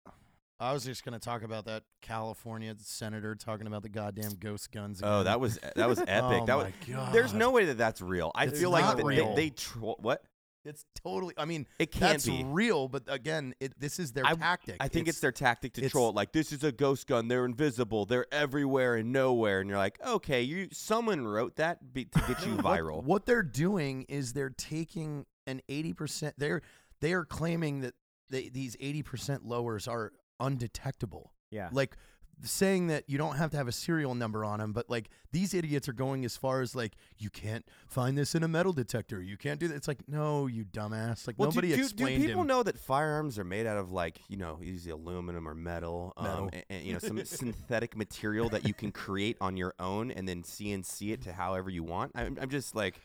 [SPEAKER 5] I was just gonna talk about that California senator talking about the goddamn ghost guns.
[SPEAKER 3] Oh, that was that was [laughs] epic.
[SPEAKER 5] Oh
[SPEAKER 3] that
[SPEAKER 5] my
[SPEAKER 3] was,
[SPEAKER 5] God.
[SPEAKER 3] There's no way that that's real. I
[SPEAKER 5] It's
[SPEAKER 3] feel like
[SPEAKER 5] not
[SPEAKER 3] that
[SPEAKER 5] real.
[SPEAKER 3] they, they tro- what?
[SPEAKER 5] It's totally. I mean,
[SPEAKER 3] It can't
[SPEAKER 5] that's
[SPEAKER 3] be.
[SPEAKER 5] real, but again, it, this is their
[SPEAKER 3] I-
[SPEAKER 5] tactic.
[SPEAKER 3] I think it's, their tactic to troll it. Like this is a ghost gun. They're invisible. They're everywhere and nowhere. And you're like, okay, you someone wrote that be, to get you [laughs]
[SPEAKER 5] What-
[SPEAKER 3] viral.
[SPEAKER 5] What, they're doing is they're taking an eighty percent. They're they are claiming that they, these eighty percent lowers are undetectable.
[SPEAKER 4] Yeah.
[SPEAKER 5] Like saying that you don't have to have a serial number on them, but like these idiots are going as far as like you can't find this in a metal detector. You can't do that. It's like no, you dumbass. Like
[SPEAKER 3] Well, do-
[SPEAKER 5] nobody
[SPEAKER 3] do, do,
[SPEAKER 5] explained
[SPEAKER 3] people
[SPEAKER 5] him.
[SPEAKER 3] know that firearms are made out of like you know usually aluminum or metal, um, and, and, you know some [laughs] synthetic material that you can create on your own and then CNC it to however you want. I'm, I'm just like,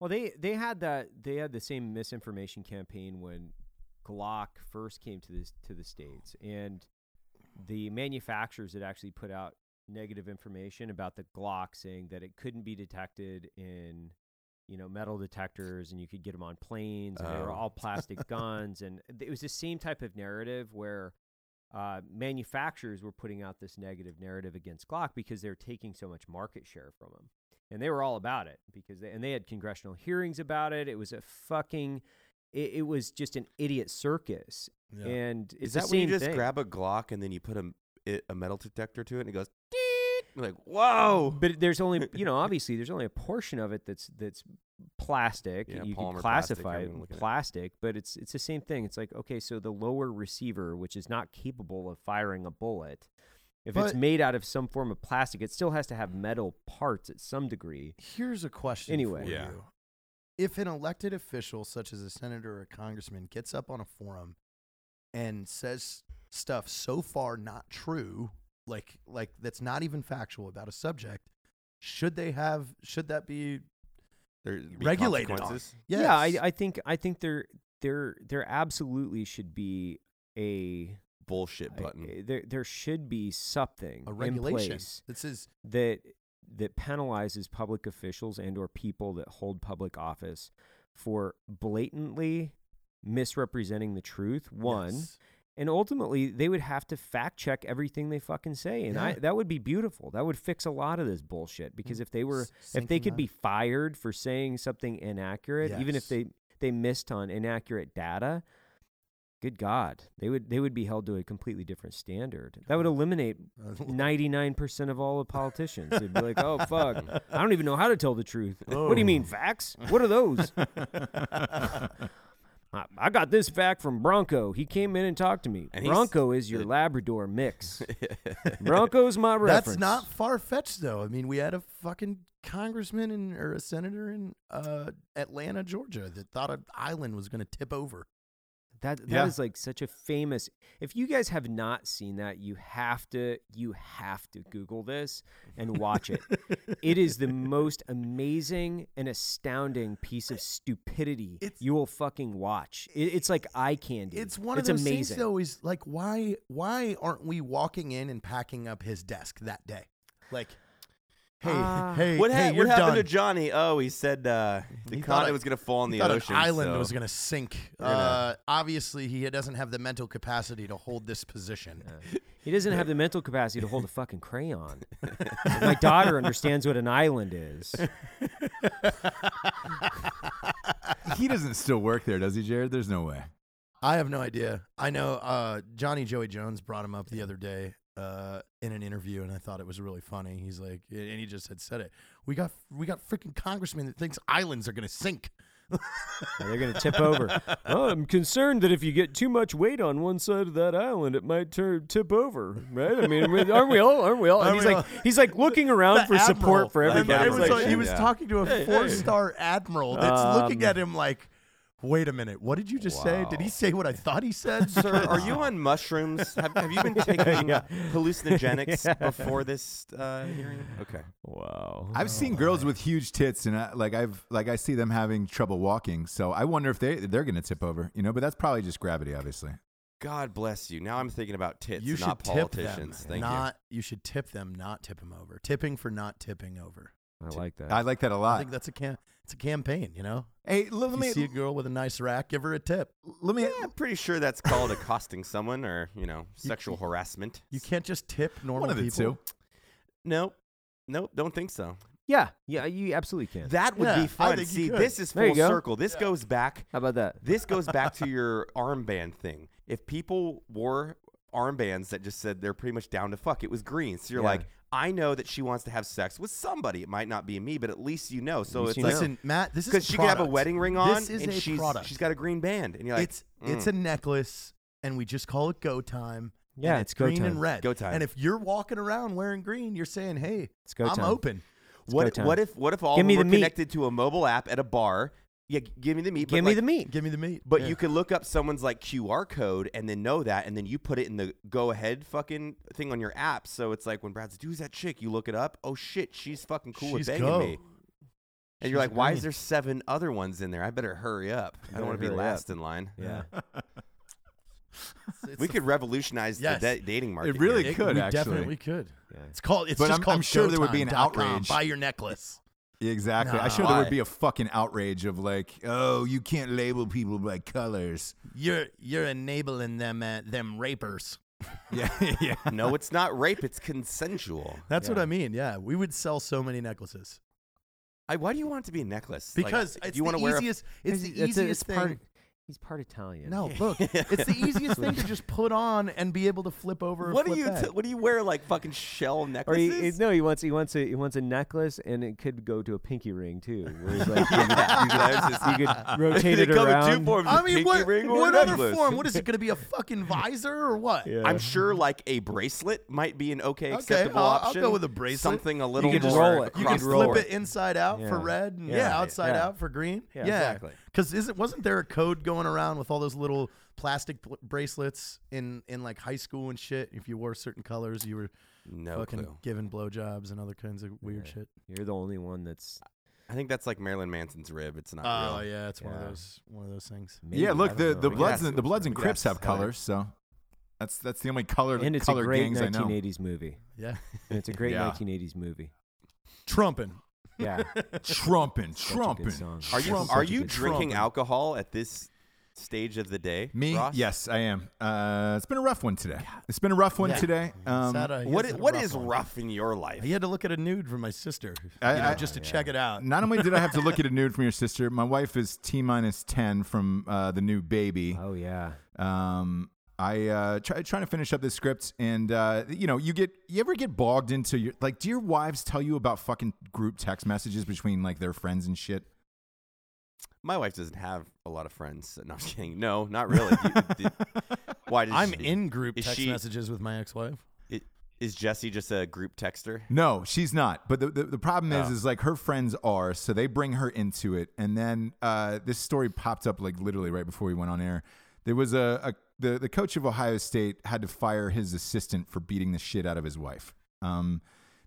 [SPEAKER 4] Well, they they had that they had the same misinformation campaign when Glock first came to this to the states, and the manufacturers had actually put out negative information about the Glock, saying that it couldn't be detected in you know metal detectors, and you could get them on planes, and they were
[SPEAKER 3] Oh.
[SPEAKER 4] all [laughs] plastic guns, and it was the same type of narrative where. Uh, manufacturers were putting out this negative narrative against Glock because they're taking so much market share from them and they were all about it because they, and they had congressional hearings about it. It was a fucking, it, it was just an idiot circus.
[SPEAKER 5] Yeah.
[SPEAKER 4] And it's
[SPEAKER 3] is
[SPEAKER 4] the
[SPEAKER 3] that when you
[SPEAKER 4] same
[SPEAKER 3] just
[SPEAKER 4] thing.
[SPEAKER 3] grab a Glock and then you put a it, a metal detector to it and it goes? "Deet." You're like, whoa.
[SPEAKER 4] But there's only, you know, [laughs] obviously there's only a portion of it that's that's plastic.
[SPEAKER 3] Yeah,
[SPEAKER 4] you
[SPEAKER 3] polymer
[SPEAKER 4] can
[SPEAKER 3] plastic,
[SPEAKER 4] classify
[SPEAKER 3] everyone
[SPEAKER 4] it
[SPEAKER 3] look at it.
[SPEAKER 4] plastic, but it's it's the same thing. It's like okay, so the lower receiver, which is not capable of firing a bullet, if it's made out of some form of plastic, it still has to have metal parts at some degree.
[SPEAKER 5] Here's a question
[SPEAKER 4] Anyway.
[SPEAKER 5] for
[SPEAKER 3] Yeah.
[SPEAKER 5] you. If an elected official, such as a senator or a congressman, gets up on a forum and says stuff so far not true, like like that's not even factual about a subject, should they have should that be
[SPEAKER 3] There be
[SPEAKER 5] regulated on? Yes.
[SPEAKER 4] Yeah, I, I think I think there there there absolutely should be a
[SPEAKER 3] Bullshit button.
[SPEAKER 4] a- there there should be something
[SPEAKER 5] a
[SPEAKER 4] in
[SPEAKER 5] regulation.
[SPEAKER 4] place
[SPEAKER 5] This is
[SPEAKER 4] that that penalizes public officials and or people that hold public office for blatantly misrepresenting the truth one
[SPEAKER 5] yes.
[SPEAKER 4] and ultimately they would have to fact check everything they fucking say and I, that would be beautiful. That would fix a lot of this bullshit because mm, if they were
[SPEAKER 5] S-
[SPEAKER 4] if they could be fired for saying something inaccurate even if they they missed on inaccurate data good God, they would they would be held to a completely different standard. That would eliminate [laughs] ninety nine percent of all the politicians. They'd be like, oh fuck, [laughs] I don't even know how to tell the truth. What do you mean facts? What are those? [laughs] I, I got this fact from Bronco. He came in and talked to me.
[SPEAKER 3] And he's-
[SPEAKER 4] Bronco is your Labrador mix. Bronco's my reference.
[SPEAKER 5] That's not far fetched, though. I mean, we had a fucking congressman and or a senator in uh, Atlanta, Georgia, that thought an island was going to tip over.
[SPEAKER 4] That that is
[SPEAKER 2] Yeah.
[SPEAKER 4] like such a famous. If you guys have not seen that, you have to you have to Google this and watch it. [laughs] it is the most amazing and astounding piece of stupidity
[SPEAKER 5] It's-
[SPEAKER 4] you will fucking watch. It, it's like eye candy.
[SPEAKER 5] It's one
[SPEAKER 4] it's
[SPEAKER 5] of those
[SPEAKER 4] amazing.
[SPEAKER 5] things, though. Is like, why, why aren't we walking in and packing up his desk that day? Like, hey,
[SPEAKER 4] Ah.
[SPEAKER 5] hey,
[SPEAKER 3] What, ha-
[SPEAKER 5] hey,
[SPEAKER 3] what happened
[SPEAKER 5] done.
[SPEAKER 3] to Johnny? Oh, he said uh, the
[SPEAKER 5] He thought
[SPEAKER 3] continent
[SPEAKER 5] it-
[SPEAKER 3] was going to fall in the ocean.
[SPEAKER 5] an island
[SPEAKER 3] so-
[SPEAKER 5] was going to sink.
[SPEAKER 3] gonna-
[SPEAKER 5] Uh, obviously, he doesn't have the mental capacity to hold this position.
[SPEAKER 4] He doesn't have the mental capacity to hold a fucking crayon. [laughs] My daughter understands what an island is.
[SPEAKER 2] he doesn't still work there, does he, Jarred? There's no way.
[SPEAKER 5] I have no idea. I know uh, Johnny Joey Jones brought him up the other day uh, in an interview, and I thought it was really funny. He's like, and he just had said it. We got we got freaking congressman that thinks islands are gonna sink.
[SPEAKER 4] They're going to tip over. Oh, [laughs] I'm concerned that if you get too much weight on one side of that island, it might turn tip over, right? I mean, aren't we all? Aren't we all? And he's like, he's like looking around for
[SPEAKER 5] The
[SPEAKER 4] support for
[SPEAKER 5] And
[SPEAKER 4] everybody.
[SPEAKER 5] it was he was
[SPEAKER 3] Yeah.
[SPEAKER 5] talking to a four star admiral that's looking
[SPEAKER 4] Um,
[SPEAKER 5] at him like, wait a minute, what did you just say? Did he say what I thought he said? [laughs]
[SPEAKER 3] Sir, are you [laughs] on mushrooms? Have, have you been [laughs] taking hallucinogenics before this uh, hearing? Okay.
[SPEAKER 4] wow.
[SPEAKER 2] I've seen girls with huge tits, and I, like I've like I see them having trouble walking. So I wonder if they they're gonna tip over, you know. But that's probably just gravity, obviously.
[SPEAKER 3] God bless you. Now I'm thinking about tits,
[SPEAKER 5] you should
[SPEAKER 3] not
[SPEAKER 5] tip them.
[SPEAKER 3] politicians. Thank
[SPEAKER 5] not you. should tip them, not tip them over. Tipping for not tipping over.
[SPEAKER 4] I like that.
[SPEAKER 2] I like that a lot.
[SPEAKER 5] I think that's a cam- it's a campaign. You know,
[SPEAKER 2] Hey, let,
[SPEAKER 5] if you
[SPEAKER 2] me
[SPEAKER 5] see a girl with a nice rack, give her a tip.
[SPEAKER 2] let me.
[SPEAKER 3] you. I'm pretty sure that's called accosting someone or, you know, [laughs] sexual harassment.
[SPEAKER 5] You can't just tip normal
[SPEAKER 2] One of the
[SPEAKER 5] people.
[SPEAKER 2] two.
[SPEAKER 3] No, no, don't think so.
[SPEAKER 4] yeah, yeah, you absolutely can.
[SPEAKER 3] That would
[SPEAKER 5] Yeah,
[SPEAKER 3] be fun. See, this is full circle. This goes back
[SPEAKER 4] How about that?
[SPEAKER 3] This goes [laughs] back to your armband thing. If people wore armbands that just said they're pretty much down to fuck, it was green. So you're
[SPEAKER 4] Yeah.
[SPEAKER 3] like, I know that she wants to have sex with somebody. It might not be me, but at least you know. So it's
[SPEAKER 4] you
[SPEAKER 3] like.
[SPEAKER 5] Listen, Mat, this is
[SPEAKER 3] because she could have a wedding ring on
[SPEAKER 5] This is
[SPEAKER 3] and
[SPEAKER 5] a
[SPEAKER 3] she's
[SPEAKER 5] product.
[SPEAKER 3] she's got a green band, and you're like,
[SPEAKER 5] it's it's a mm. necklace, and we just call it go time.
[SPEAKER 4] Yeah,
[SPEAKER 5] it's,
[SPEAKER 4] it's go
[SPEAKER 5] green
[SPEAKER 4] time.
[SPEAKER 5] and red.
[SPEAKER 3] Go time.
[SPEAKER 5] And if you're walking around wearing green, you're saying, "Hey,
[SPEAKER 4] It's go
[SPEAKER 5] I'm
[SPEAKER 4] time.
[SPEAKER 5] open."
[SPEAKER 3] what
[SPEAKER 4] go time.
[SPEAKER 3] what if what if all
[SPEAKER 4] Give
[SPEAKER 3] of
[SPEAKER 4] me
[SPEAKER 3] them
[SPEAKER 4] the
[SPEAKER 3] were
[SPEAKER 4] meat.
[SPEAKER 3] connected to a mobile app at a bar? Yeah, g- give me the meat.
[SPEAKER 4] Give me
[SPEAKER 3] like-
[SPEAKER 4] the meat.
[SPEAKER 5] Give me the meat.
[SPEAKER 3] But
[SPEAKER 5] Yeah.
[SPEAKER 3] you could look up someone's like QR code and then know that, and then you put it in the go ahead fucking thing on your app. So it's like when Brad's like, "Who's that chick?" You look it up. Oh shit, she's fucking cool with
[SPEAKER 5] She's
[SPEAKER 3] banging
[SPEAKER 5] go.
[SPEAKER 3] me. And you're
[SPEAKER 5] She's
[SPEAKER 3] like, "Why is
[SPEAKER 5] green.
[SPEAKER 3] there seven other ones in there? I better hurry up. I don't want to be
[SPEAKER 4] hurry up.
[SPEAKER 3] last in line."
[SPEAKER 4] Yeah. [laughs]
[SPEAKER 5] It's
[SPEAKER 3] We
[SPEAKER 5] the
[SPEAKER 3] could revolutionize
[SPEAKER 5] Yes.
[SPEAKER 3] the da- dating market.
[SPEAKER 2] It really
[SPEAKER 3] here.
[SPEAKER 5] It-
[SPEAKER 2] could,
[SPEAKER 5] we
[SPEAKER 2] actually.
[SPEAKER 5] definitely could.
[SPEAKER 4] Yeah.
[SPEAKER 5] It's called. It's
[SPEAKER 2] But
[SPEAKER 5] just
[SPEAKER 2] I'm-
[SPEAKER 5] called.
[SPEAKER 2] I'm sure there would be an
[SPEAKER 5] Showtime.com.
[SPEAKER 2] outrage.
[SPEAKER 5] Buy your necklace.
[SPEAKER 2] Exactly.
[SPEAKER 5] Nah.
[SPEAKER 2] I'm sure there would be a fucking outrage of like, oh, you can't label people by colors.
[SPEAKER 5] You're you're enabling them uh, them rapers. [laughs]
[SPEAKER 2] Yeah, yeah.
[SPEAKER 3] No, it's not rape. It's consensual.
[SPEAKER 5] That's what I mean. Yeah, we would sell so many necklaces
[SPEAKER 3] I, why do you want it to be a necklace? Like,
[SPEAKER 5] because
[SPEAKER 3] do
[SPEAKER 5] it's
[SPEAKER 3] you
[SPEAKER 5] the
[SPEAKER 3] want to wear a
[SPEAKER 5] easiest. It's the
[SPEAKER 4] That's a-
[SPEAKER 5] easiest thing.
[SPEAKER 4] part- he's part Italian.
[SPEAKER 5] no, [laughs] look, it's the easiest thing to just put on and be able to flip over. or
[SPEAKER 3] What do you t- what do you wear like fucking shell
[SPEAKER 4] Or
[SPEAKER 3] necklaces?
[SPEAKER 4] he, he- no, he wants he wants a he wants a necklace, and it could go to a pinky ring too. Where he's like, [laughs] you could,
[SPEAKER 3] That's just-
[SPEAKER 4] you could [laughs] rotate
[SPEAKER 3] They
[SPEAKER 4] it
[SPEAKER 3] come in
[SPEAKER 4] around.
[SPEAKER 3] two forms.
[SPEAKER 5] I
[SPEAKER 3] a
[SPEAKER 5] mean,
[SPEAKER 3] pinky
[SPEAKER 5] what,
[SPEAKER 3] ring or
[SPEAKER 5] what other
[SPEAKER 3] necklace.
[SPEAKER 5] form? What is it going to be? A fucking visor or what?
[SPEAKER 4] Yeah.
[SPEAKER 3] I'm sure like a bracelet might be an okay,
[SPEAKER 5] Okay,
[SPEAKER 3] acceptable
[SPEAKER 5] I'll- I'll
[SPEAKER 3] option.
[SPEAKER 5] go with a bracelet.
[SPEAKER 3] Something a little
[SPEAKER 4] can
[SPEAKER 3] more
[SPEAKER 4] roll it.
[SPEAKER 5] You
[SPEAKER 3] across
[SPEAKER 5] can
[SPEAKER 3] the
[SPEAKER 5] flip
[SPEAKER 3] board.
[SPEAKER 5] it inside out for
[SPEAKER 4] Yeah.
[SPEAKER 5] red, and yeah,
[SPEAKER 4] Yeah.
[SPEAKER 5] outside
[SPEAKER 4] Yeah.
[SPEAKER 5] out for green.
[SPEAKER 4] Yeah,
[SPEAKER 3] exactly.
[SPEAKER 5] Because isn't wasn't there a code going around with all those little plastic bl- bracelets in in like high school and shit? If you wore certain colors, you were
[SPEAKER 3] No
[SPEAKER 5] fucking
[SPEAKER 3] clue.
[SPEAKER 5] giving blowjobs and other kinds of weird
[SPEAKER 4] Yeah.
[SPEAKER 5] shit.
[SPEAKER 4] You're the only one that's.
[SPEAKER 3] I think that's like Marilyn Manson's rib. It's not
[SPEAKER 5] Oh
[SPEAKER 3] real.
[SPEAKER 5] yeah, it's one of those one of those things.
[SPEAKER 4] Maybe,
[SPEAKER 2] yeah, look, the,
[SPEAKER 4] know.
[SPEAKER 2] the
[SPEAKER 3] We
[SPEAKER 2] Bloods
[SPEAKER 3] ask-
[SPEAKER 2] and the Bloods and Crips
[SPEAKER 3] ask
[SPEAKER 2] have
[SPEAKER 3] Heather.
[SPEAKER 2] colors, so that's that's the only color
[SPEAKER 4] and it's a great
[SPEAKER 2] gangs I know.
[SPEAKER 4] 1980s movie.
[SPEAKER 5] Yeah,
[SPEAKER 4] And it's a great [laughs]
[SPEAKER 2] Yeah.
[SPEAKER 4] 1980s movie.
[SPEAKER 5] trumping.
[SPEAKER 4] Yeah, [laughs]
[SPEAKER 2] Trumping,
[SPEAKER 4] Such a good
[SPEAKER 2] trumping.
[SPEAKER 3] Are you
[SPEAKER 2] Trump-
[SPEAKER 3] are you drinking
[SPEAKER 5] Trumping.
[SPEAKER 3] alcohol at this stage of the day?
[SPEAKER 2] Me?
[SPEAKER 3] Ross?
[SPEAKER 2] Yes, I am. Uh, it's been a rough one today. It's been a rough one
[SPEAKER 5] Yeah.
[SPEAKER 2] today. Um,
[SPEAKER 5] Sad, he
[SPEAKER 3] What
[SPEAKER 5] has
[SPEAKER 3] i-
[SPEAKER 5] had a
[SPEAKER 3] what
[SPEAKER 5] rough
[SPEAKER 3] is
[SPEAKER 5] one.
[SPEAKER 3] rough in your life?
[SPEAKER 5] He had to look at a nude from my sister,
[SPEAKER 2] I-
[SPEAKER 5] you know,
[SPEAKER 2] I-
[SPEAKER 5] just to check it out.
[SPEAKER 2] not only did I have to look at a [laughs] nude from your sister, my wife is T minus 10 from uh, the new baby.
[SPEAKER 4] Oh yeah.
[SPEAKER 2] Um, I uh, try trying to finish up this script, and uh, you know, you get you ever get bogged into your like, do your wives tell you about fucking group text messages between like their friends and shit?
[SPEAKER 3] My wife doesn't have a lot of friends. No, I'm just kidding. No, not really. Do do- [laughs] why does
[SPEAKER 5] I'm
[SPEAKER 3] she-
[SPEAKER 5] in group text
[SPEAKER 3] she-
[SPEAKER 5] messages with my ex-wife.
[SPEAKER 3] i- Is Jesse just a group texter?
[SPEAKER 2] No, she's not. But the, the, the problem is,
[SPEAKER 3] Oh.
[SPEAKER 2] is like her friends are, so they bring her into it. And then uh, this story popped up like literally right before we went on air. There was a, a the, the coach of Ohio State had to fire his assistant for beating the shit out of his wife. Um,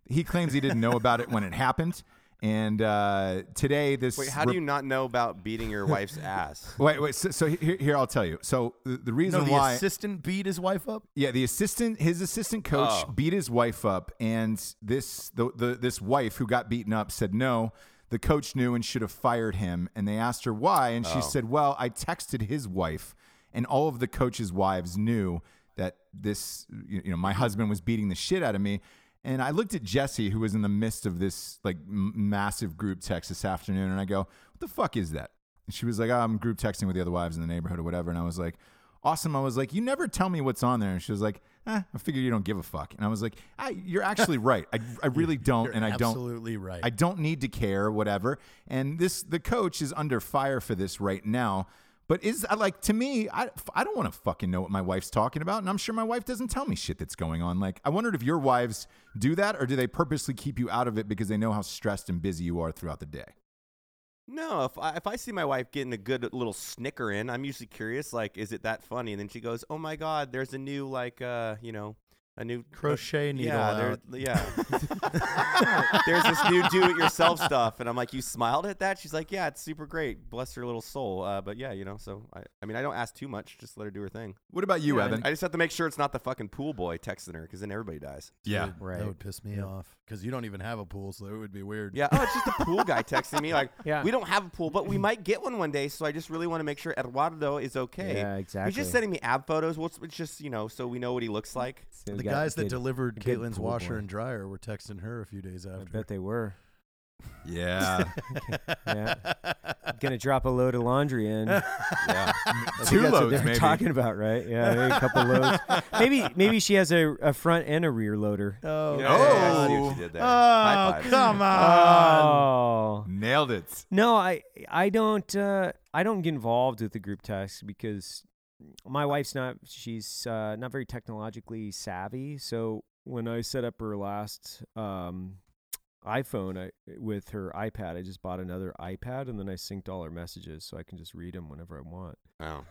[SPEAKER 2] he claims he didn't know about it when it happened. And uh, today, this
[SPEAKER 3] Wait, how do you not know about beating your wife's ass? [laughs]
[SPEAKER 2] Wait, wait. So, so here, here, I'll tell you. So the, the reason
[SPEAKER 5] No, the
[SPEAKER 2] why
[SPEAKER 5] assistant beat his wife up.
[SPEAKER 2] yeah, the assistant, his assistant coach
[SPEAKER 3] Oh.
[SPEAKER 2] beat his wife up, and this the, the this wife who got beaten up said no. The coach knew and should have fired him. And they asked her why, and she
[SPEAKER 3] Oh.
[SPEAKER 2] said, "Well, I texted his wife, and all of the coach's wives knew that this, you you know, my husband was beating the shit out of me." And I looked at Jesse, who was in the midst of this like m- massive group text this afternoon, and I go, "What the fuck is that?" And she was like, oh, "I'm group texting with the other wives in the neighborhood or whatever." And I was like, "Awesome." I was like, "You never tell me what's on there." And she was like, eh, "I figure you don't give a fuck." And I was like, I, "You're actually [laughs] right. I, I really don't,
[SPEAKER 5] You're
[SPEAKER 2] and I don't."
[SPEAKER 5] absolutely right.
[SPEAKER 2] I don't need to care, whatever. And this, the coach is under fire for this right now. But is like to me, I, I don't want to fucking know what my wife's talking about, and I'm sure my wife doesn't tell me shit that's going on. Like I wondered if your wives do that, or do they purposely keep you out of it because they know how stressed and busy you are throughout the day?
[SPEAKER 3] No, if I, if I see my wife getting a good little snicker in, I'm usually curious, like, is it that funny? And then she goes, "Oh my God, there's a new like, uh, you know, a new
[SPEAKER 5] Crochet needle
[SPEAKER 3] Yeah,
[SPEAKER 5] out.
[SPEAKER 3] there, yeah. [laughs] [laughs] there's this new do-it-yourself stuff, and I'm like, "You smiled at that?" She's like, "Yeah, it's super great. Bless her little soul." Uh, but yeah, you know, so I, I mean, I don't ask too much. Just let her do her thing.
[SPEAKER 2] What about you,
[SPEAKER 3] Yeah,
[SPEAKER 2] Evan?
[SPEAKER 3] I just have to make sure it's not the fucking pool boy texting her, because then everybody dies.
[SPEAKER 2] yeah,
[SPEAKER 5] Dude,
[SPEAKER 4] Right.
[SPEAKER 5] That would piss me off because you don't even have a pool, so it would be weird.
[SPEAKER 3] Yeah. Oh, it's just a pool guy texting me like, [laughs]
[SPEAKER 4] Yeah.
[SPEAKER 3] "We don't have a pool, but we might get one one day." So I just really want to make sure Eduardo is okay.
[SPEAKER 4] Yeah, exactly.
[SPEAKER 3] He's just sending me ab photos. Well, it's, it's just you know, so we know what he looks like.
[SPEAKER 4] So we
[SPEAKER 5] The
[SPEAKER 4] got
[SPEAKER 5] guys that
[SPEAKER 4] good-
[SPEAKER 5] delivered
[SPEAKER 4] good
[SPEAKER 5] Caitlin's
[SPEAKER 4] pool
[SPEAKER 5] washer
[SPEAKER 4] boy.
[SPEAKER 5] and dryer were texting her a few days
[SPEAKER 4] I
[SPEAKER 5] after.
[SPEAKER 4] bet they were.
[SPEAKER 2] Yeah. [laughs]
[SPEAKER 4] Yeah. Gonna drop a load of laundry in.
[SPEAKER 3] Yeah.
[SPEAKER 2] Two
[SPEAKER 4] that's what
[SPEAKER 2] loads,
[SPEAKER 4] they're
[SPEAKER 2] maybe.
[SPEAKER 4] talking about, right? Yeah, maybe a couple loads. [laughs] Maybe maybe she has a, a front and a rear loader.
[SPEAKER 5] Oh,
[SPEAKER 3] Yeah, I see
[SPEAKER 2] Oh.
[SPEAKER 3] what you did there. High
[SPEAKER 5] oh
[SPEAKER 3] five.
[SPEAKER 5] come on!
[SPEAKER 4] Oh
[SPEAKER 2] Nailed it.
[SPEAKER 4] no, I I don't uh, I don't get involved with the group text because my wife's not she's uh, not very technologically savvy. So when I set up her last um, iPhone I, with her iPad, I just bought another iPad and then I synced all her messages so I can just read them whenever I want.
[SPEAKER 3] Wow.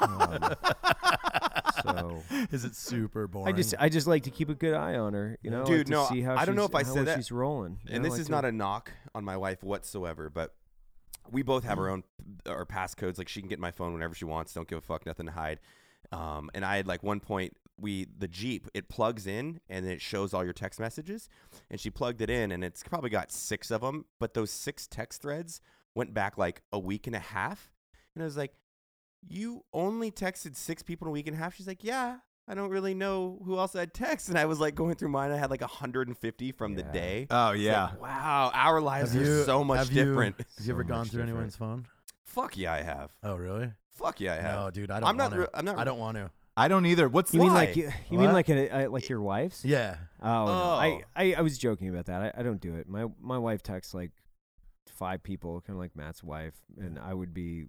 [SPEAKER 4] Um, so [laughs]
[SPEAKER 5] Is it super boring?
[SPEAKER 4] I just I just like to keep a good eye on her, you know,
[SPEAKER 3] Dude,
[SPEAKER 4] like to
[SPEAKER 3] no,
[SPEAKER 4] see how
[SPEAKER 3] I don't know if I said that.
[SPEAKER 4] she's rolling. you
[SPEAKER 3] and
[SPEAKER 4] know,
[SPEAKER 3] this
[SPEAKER 4] like
[SPEAKER 3] is
[SPEAKER 4] to-
[SPEAKER 3] not a knock on my wife whatsoever, but we both have our own our passcodes. Like she can get my phone whenever she wants. Don't give a fuck, nothing to hide. Um, and I had like one point we the Jeep it plugs in and it shows all your text messages, and she plugged it in and it's probably got six of them, but those six text threads went back like a week and a half, and I was like, you only texted six people in a week and a half. She's like, yeah. I don't really know who else I'd text, [laughs] and I was like going through mine. I had like 150 from the day.
[SPEAKER 2] Oh yeah.
[SPEAKER 3] like, wow, our lives
[SPEAKER 5] Have
[SPEAKER 3] are
[SPEAKER 5] you-
[SPEAKER 3] so much
[SPEAKER 5] have you-
[SPEAKER 3] different.
[SPEAKER 5] Have you ever
[SPEAKER 2] So
[SPEAKER 5] gone through
[SPEAKER 2] different.
[SPEAKER 5] anyone's phone?
[SPEAKER 3] Fuck yeah, I have.
[SPEAKER 5] Oh, really?
[SPEAKER 3] Fuck yeah, I have.
[SPEAKER 5] No, dude, I don't
[SPEAKER 3] I'm not re- I'm not-
[SPEAKER 5] I don't want to.
[SPEAKER 2] I don't either. What's
[SPEAKER 4] You mean like you, you mean like a, uh, like your wife's?
[SPEAKER 5] Yeah.
[SPEAKER 4] Oh, no. I,
[SPEAKER 3] Oh.
[SPEAKER 4] I I was joking about that. I, I don't do it. My my wife texts like five people, kind of like Mat's wife, and I would be.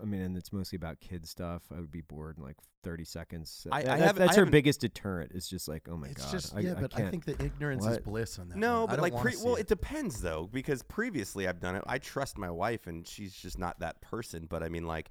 [SPEAKER 4] I mean, and it's mostly about kid stuff. I would be bored in like 30 seconds.
[SPEAKER 3] I- I
[SPEAKER 4] that-
[SPEAKER 3] haven't-
[SPEAKER 4] that's
[SPEAKER 3] I
[SPEAKER 4] her biggest deterrent. It's just like, oh my
[SPEAKER 5] it's
[SPEAKER 4] god.
[SPEAKER 5] just
[SPEAKER 4] I,
[SPEAKER 5] yeah,
[SPEAKER 4] I
[SPEAKER 5] but I,
[SPEAKER 4] can't.
[SPEAKER 5] think the ignorance is bliss on that.
[SPEAKER 3] No,
[SPEAKER 5] one.
[SPEAKER 3] But like, pre- well,
[SPEAKER 5] it.
[SPEAKER 3] it depends though, because previously I've done it. I trust my wife, and she's just not that person. But I mean, like,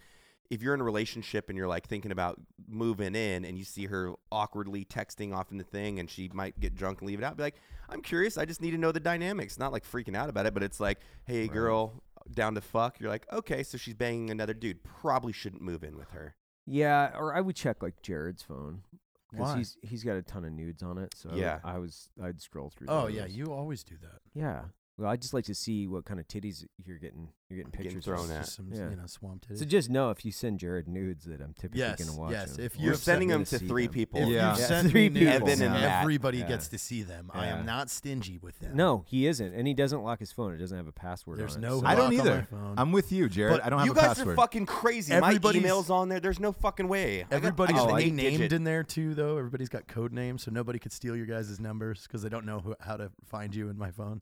[SPEAKER 3] if you're in a relationship and you're like thinking about moving in, and you see her awkwardly texting off in the thing, and she might get drunk and leave it out, be like, I'm curious. I just need to know the dynamics. Not like freaking out about it, but it's like, hey, girl, down to fuck. You're like, okay, so she's banging another dude. Probably shouldn't move in with her.
[SPEAKER 4] Yeah, or I would check like Jarred's phone because he's he's got a ton of nudes on it. So I would-
[SPEAKER 3] Yeah.
[SPEAKER 4] I was I'd scroll through.
[SPEAKER 5] Oh yeah, you always do that.
[SPEAKER 4] yeah. Well, I just like to see what kind of titties you're getting. You're getting
[SPEAKER 3] Getting
[SPEAKER 4] pictures
[SPEAKER 3] thrown
[SPEAKER 4] of.
[SPEAKER 3] at.
[SPEAKER 5] Just some,
[SPEAKER 4] Yeah.
[SPEAKER 5] you know, swamp titties.
[SPEAKER 4] So just know if you send Jarred nudes that I'm typically
[SPEAKER 5] Yes,
[SPEAKER 4] going to watch.
[SPEAKER 5] yes,
[SPEAKER 4] them.
[SPEAKER 5] if
[SPEAKER 4] Or
[SPEAKER 5] you
[SPEAKER 3] We're sending
[SPEAKER 4] gonna
[SPEAKER 3] them to three
[SPEAKER 4] them.
[SPEAKER 3] people.
[SPEAKER 5] If
[SPEAKER 2] Yeah.
[SPEAKER 5] you've
[SPEAKER 4] Yeah, [laughs]
[SPEAKER 5] sent
[SPEAKER 4] three
[SPEAKER 5] me nudes,
[SPEAKER 4] people.
[SPEAKER 3] Evan and Mat.
[SPEAKER 5] everybody
[SPEAKER 4] Yeah.
[SPEAKER 5] gets to see them. I
[SPEAKER 4] Yeah.
[SPEAKER 5] am not stingy with them.
[SPEAKER 4] No, he isn't, and he doesn't lock his phone. It doesn't have a password.
[SPEAKER 5] There's
[SPEAKER 4] on it,
[SPEAKER 5] no
[SPEAKER 4] so-
[SPEAKER 2] I don't
[SPEAKER 5] lock on my
[SPEAKER 2] either.
[SPEAKER 5] phone.
[SPEAKER 2] I'm with you, Jarred.
[SPEAKER 5] But
[SPEAKER 2] I don't have
[SPEAKER 3] you
[SPEAKER 2] a
[SPEAKER 3] guys
[SPEAKER 2] password.
[SPEAKER 3] are fucking crazy. My
[SPEAKER 5] Everybody's-
[SPEAKER 3] email's on there. There's no fucking way. I got- I
[SPEAKER 5] Everybody's
[SPEAKER 3] got
[SPEAKER 4] Oh,
[SPEAKER 3] an
[SPEAKER 4] I-
[SPEAKER 3] eight
[SPEAKER 5] named
[SPEAKER 3] digit.
[SPEAKER 5] in there too, though. Everybody's got code names, so nobody could steal your guys' numbers because they don't know who, how to find you in my phone.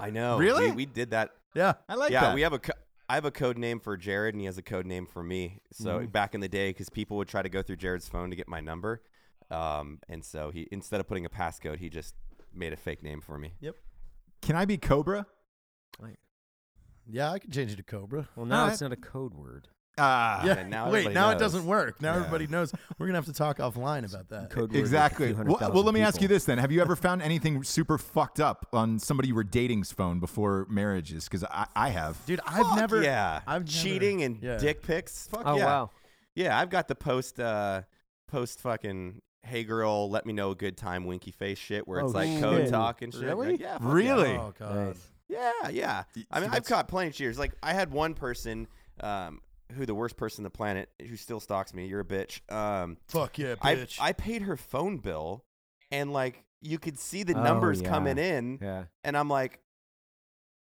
[SPEAKER 3] I know.
[SPEAKER 2] Really?
[SPEAKER 3] We, we did that.
[SPEAKER 5] Yeah,
[SPEAKER 2] I like
[SPEAKER 3] yeah,
[SPEAKER 2] that.
[SPEAKER 3] we have a. Co- I have a code name for Jarred, and he has a code name for me. So
[SPEAKER 2] Mm-hmm.
[SPEAKER 3] back in the day, because people would try to go through Jarred's phone to get my number, um, and so he instead of putting a passcode, he just made a fake name for me. Yep.
[SPEAKER 2] Can I be Cobra?
[SPEAKER 5] Like, yeah, I can change it to Cobra.
[SPEAKER 4] Well, now
[SPEAKER 2] Alright.
[SPEAKER 4] it's not a code word.
[SPEAKER 2] Ah,
[SPEAKER 5] yeah,
[SPEAKER 3] now
[SPEAKER 5] wait,
[SPEAKER 3] everybody
[SPEAKER 5] now it doesn't work. Now
[SPEAKER 2] Yeah.
[SPEAKER 5] everybody knows. We're gonna have to talk offline about that.
[SPEAKER 4] Code word with a
[SPEAKER 2] Exactly. Well, well, let me ask you this then: Have you ever found anything super fucked up on somebody you were dating's phone before marriages? Because I, I have.
[SPEAKER 5] dude. I've
[SPEAKER 3] Fuck
[SPEAKER 5] never.
[SPEAKER 3] Yeah.
[SPEAKER 5] I've never-
[SPEAKER 3] cheating and
[SPEAKER 5] yeah.
[SPEAKER 3] dick pics. Fuck
[SPEAKER 4] Oh
[SPEAKER 3] yeah.
[SPEAKER 4] wow.
[SPEAKER 3] Yeah, I've got the post uh post fucking hey girl, let me know a good time winky face shit where it's
[SPEAKER 4] Oh,
[SPEAKER 3] like code
[SPEAKER 4] shit.
[SPEAKER 3] talk and shit.
[SPEAKER 4] Really?
[SPEAKER 3] Like, yeah,
[SPEAKER 2] Really?
[SPEAKER 3] Yeah.
[SPEAKER 5] Oh god.
[SPEAKER 4] Nice.
[SPEAKER 3] Yeah, yeah.
[SPEAKER 2] Y-
[SPEAKER 3] I mean,
[SPEAKER 2] see,
[SPEAKER 3] I've caught plenty of cheaters. Like, I had one person, um, who the worst person on the planet, who still stalks me. You're a bitch. Um,
[SPEAKER 5] Fuck yeah,
[SPEAKER 3] I
[SPEAKER 5] bitch.
[SPEAKER 3] I paid her phone bill, and like you could see the
[SPEAKER 4] Oh,
[SPEAKER 3] numbers
[SPEAKER 4] yeah.
[SPEAKER 3] coming in,
[SPEAKER 4] Yeah.
[SPEAKER 3] and I'm like.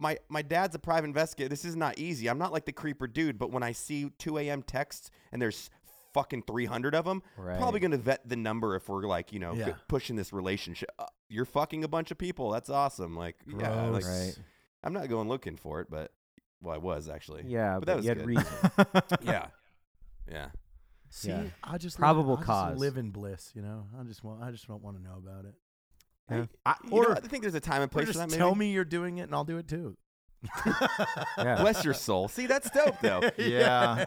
[SPEAKER 3] My, my dad's a private investigator. This is not easy. I'm not like the creeper dude, but when I see 2 a.m. texts and there's fucking 300 of them,
[SPEAKER 4] Right.
[SPEAKER 3] probably going to vet the number if we're like, you know,
[SPEAKER 5] Yeah.
[SPEAKER 3] g- pushing this relationship. Uh, you're fucking a bunch of people. That's awesome. Like, yeah, like,
[SPEAKER 4] Right.
[SPEAKER 3] I'm not going looking for it, but well, I was actually.
[SPEAKER 4] Yeah,
[SPEAKER 3] but
[SPEAKER 4] but,
[SPEAKER 3] that was
[SPEAKER 4] you had
[SPEAKER 3] good.
[SPEAKER 4] reason. [laughs]
[SPEAKER 3] yeah, [laughs] yeah.
[SPEAKER 5] See,
[SPEAKER 4] Yeah.
[SPEAKER 5] I just
[SPEAKER 4] Probable
[SPEAKER 5] live, I
[SPEAKER 4] cause.
[SPEAKER 5] Just live in bliss, you know. I just want. I just don't want to know about it.
[SPEAKER 4] Yeah.
[SPEAKER 2] I,
[SPEAKER 3] You
[SPEAKER 5] Or-
[SPEAKER 3] know, I think there's a time and
[SPEAKER 5] Or
[SPEAKER 3] place
[SPEAKER 5] just
[SPEAKER 3] for that. Maybe.
[SPEAKER 5] tell me you're doing it, and I'll do it too. [laughs]
[SPEAKER 4] Yeah.
[SPEAKER 3] Bless your soul. See, that's dope though.
[SPEAKER 2] yeah.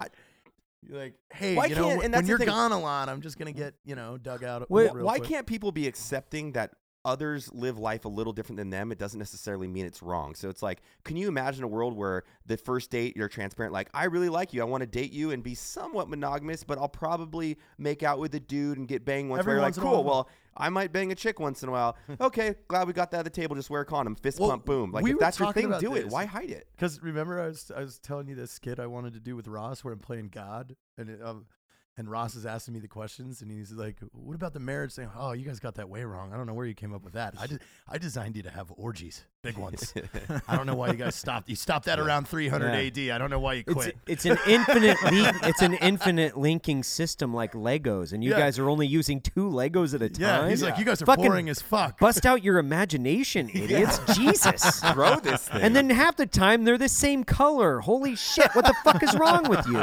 [SPEAKER 5] You're like, hey,
[SPEAKER 3] Why
[SPEAKER 5] you know,
[SPEAKER 3] can't- and
[SPEAKER 5] when
[SPEAKER 3] that's the
[SPEAKER 5] you're
[SPEAKER 3] thing-
[SPEAKER 5] gone a lot, I'm just gonna get you know dug out.
[SPEAKER 4] Wait,
[SPEAKER 5] real
[SPEAKER 3] Why
[SPEAKER 5] quick.
[SPEAKER 3] can't people be accepting that others live life a little different than them? It doesn't necessarily mean it's wrong. So it's like, can you imagine a world where the first date you're transparent, like, I really like you, I want to date you and be somewhat monogamous, but I'll probably make out with a dude and get banged once.
[SPEAKER 5] Every
[SPEAKER 3] where you're like,
[SPEAKER 5] in a
[SPEAKER 3] cool, well, I might bang a chick once in a while. [laughs] okay, glad we got that at the table. Just wear a condom, fist
[SPEAKER 5] Well,
[SPEAKER 3] pump, boom. Like
[SPEAKER 5] we
[SPEAKER 3] if that's your thing, do it. Why hide it?
[SPEAKER 5] Because remember, I was I was telling you this skit I wanted to do with Ross, where I'm playing God, and it, um, and Ross is asking me the questions, and he's like, "What about the marriage thing? Oh, you guys got that way wrong. I don't know where you came up with that. I did, I designed you to have orgies, big ones. [laughs] I don't know why you guys stopped. You stopped that around 300 AD. I don't know why you
[SPEAKER 4] It's,
[SPEAKER 5] quit.
[SPEAKER 4] it's an infinite [laughs] link, it's an infinite linking system like Legos, and you
[SPEAKER 5] Yeah.
[SPEAKER 4] guys are only using two Legos at a time.
[SPEAKER 5] yeah, he's like, you guys are
[SPEAKER 4] Fucking
[SPEAKER 5] boring as fuck.
[SPEAKER 4] Bust out your imagination, [laughs] idiots! Jesus.
[SPEAKER 3] Throw this thing.
[SPEAKER 4] And then half the time they're the same color. Holy shit! What the fuck is wrong with you?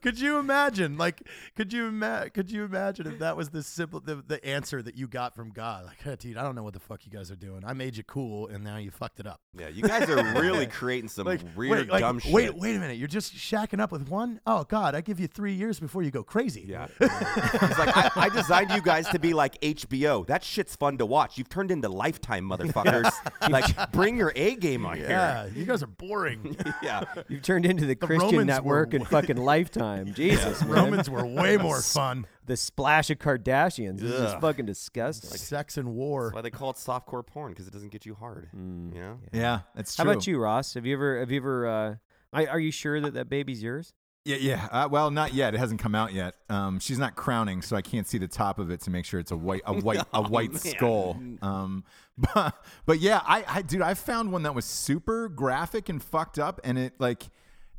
[SPEAKER 5] could you imagine? Like, could you ima- Could you imagine if that was the simple the, the answer that you got from God? Like, hey, dude, I don't know what the fuck you guys are doing. I made you cool, and now you fucked it up.
[SPEAKER 3] yeah, you guys are really [laughs] creating some
[SPEAKER 5] Like,
[SPEAKER 3] weird,
[SPEAKER 5] wait, like,
[SPEAKER 3] dumb shit.
[SPEAKER 5] wait, wait a minute. You're just shacking up with one? Oh God, I give you three years before you go crazy.
[SPEAKER 3] Yeah. [laughs] He's like, I, I designed you guys to be like HBO. That shit's fun to watch. You've turned into Lifetime, motherfuckers. [laughs] like, bring your A game on
[SPEAKER 5] Yeah, you guys are boring.
[SPEAKER 3] Yeah.
[SPEAKER 4] You've turned into the, Christian
[SPEAKER 5] Romans
[SPEAKER 4] Network
[SPEAKER 5] were
[SPEAKER 4] and fucking Lifetime. Jesus, man.
[SPEAKER 5] Romans were way more fun.
[SPEAKER 4] The splash of Kardashians. This is
[SPEAKER 3] Ugh.
[SPEAKER 4] fucking disgusting.
[SPEAKER 5] Sex and war.
[SPEAKER 3] That's why they call it softcore porn because it doesn't get you hard.
[SPEAKER 5] Mm.
[SPEAKER 3] You know?
[SPEAKER 2] Yeah, that's true.
[SPEAKER 4] How about you, Ross? Have you ever? Have you ever? Uh, I, are you sure that that baby's yours?
[SPEAKER 2] Yeah, yeah. Uh, well, not yet. It hasn't come out yet. Um, she's not crowning, so I can't see the top of it to make sure it's a white, a white, a [laughs] white
[SPEAKER 3] man.
[SPEAKER 2] skull. Um, [laughs] but, but yeah, I, I, dude, I found one that was super graphic and fucked up, and it like.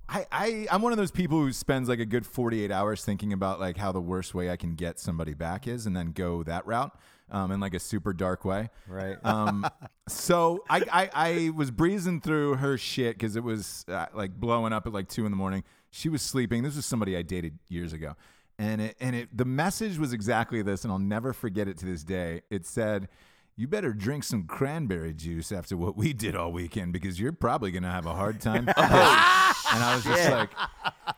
[SPEAKER 2] I, I, I'm one of those people who spends like a good 48 hours thinking about like how the worst way I can get somebody back is and then go that route um, in like a super dark way.
[SPEAKER 4] Right.
[SPEAKER 2] Um, [laughs] so I, I, I was breezing through her shit because it was uh, like blowing up at like two in the morning. She was sleeping. This was somebody I dated years ago, and it, and it, the message was exactly this, and I'll never forget it to this day. It said. You better drink some cranberry juice after what we did all weekend because you're probably gonna have a hard time. [laughs] and I was just like,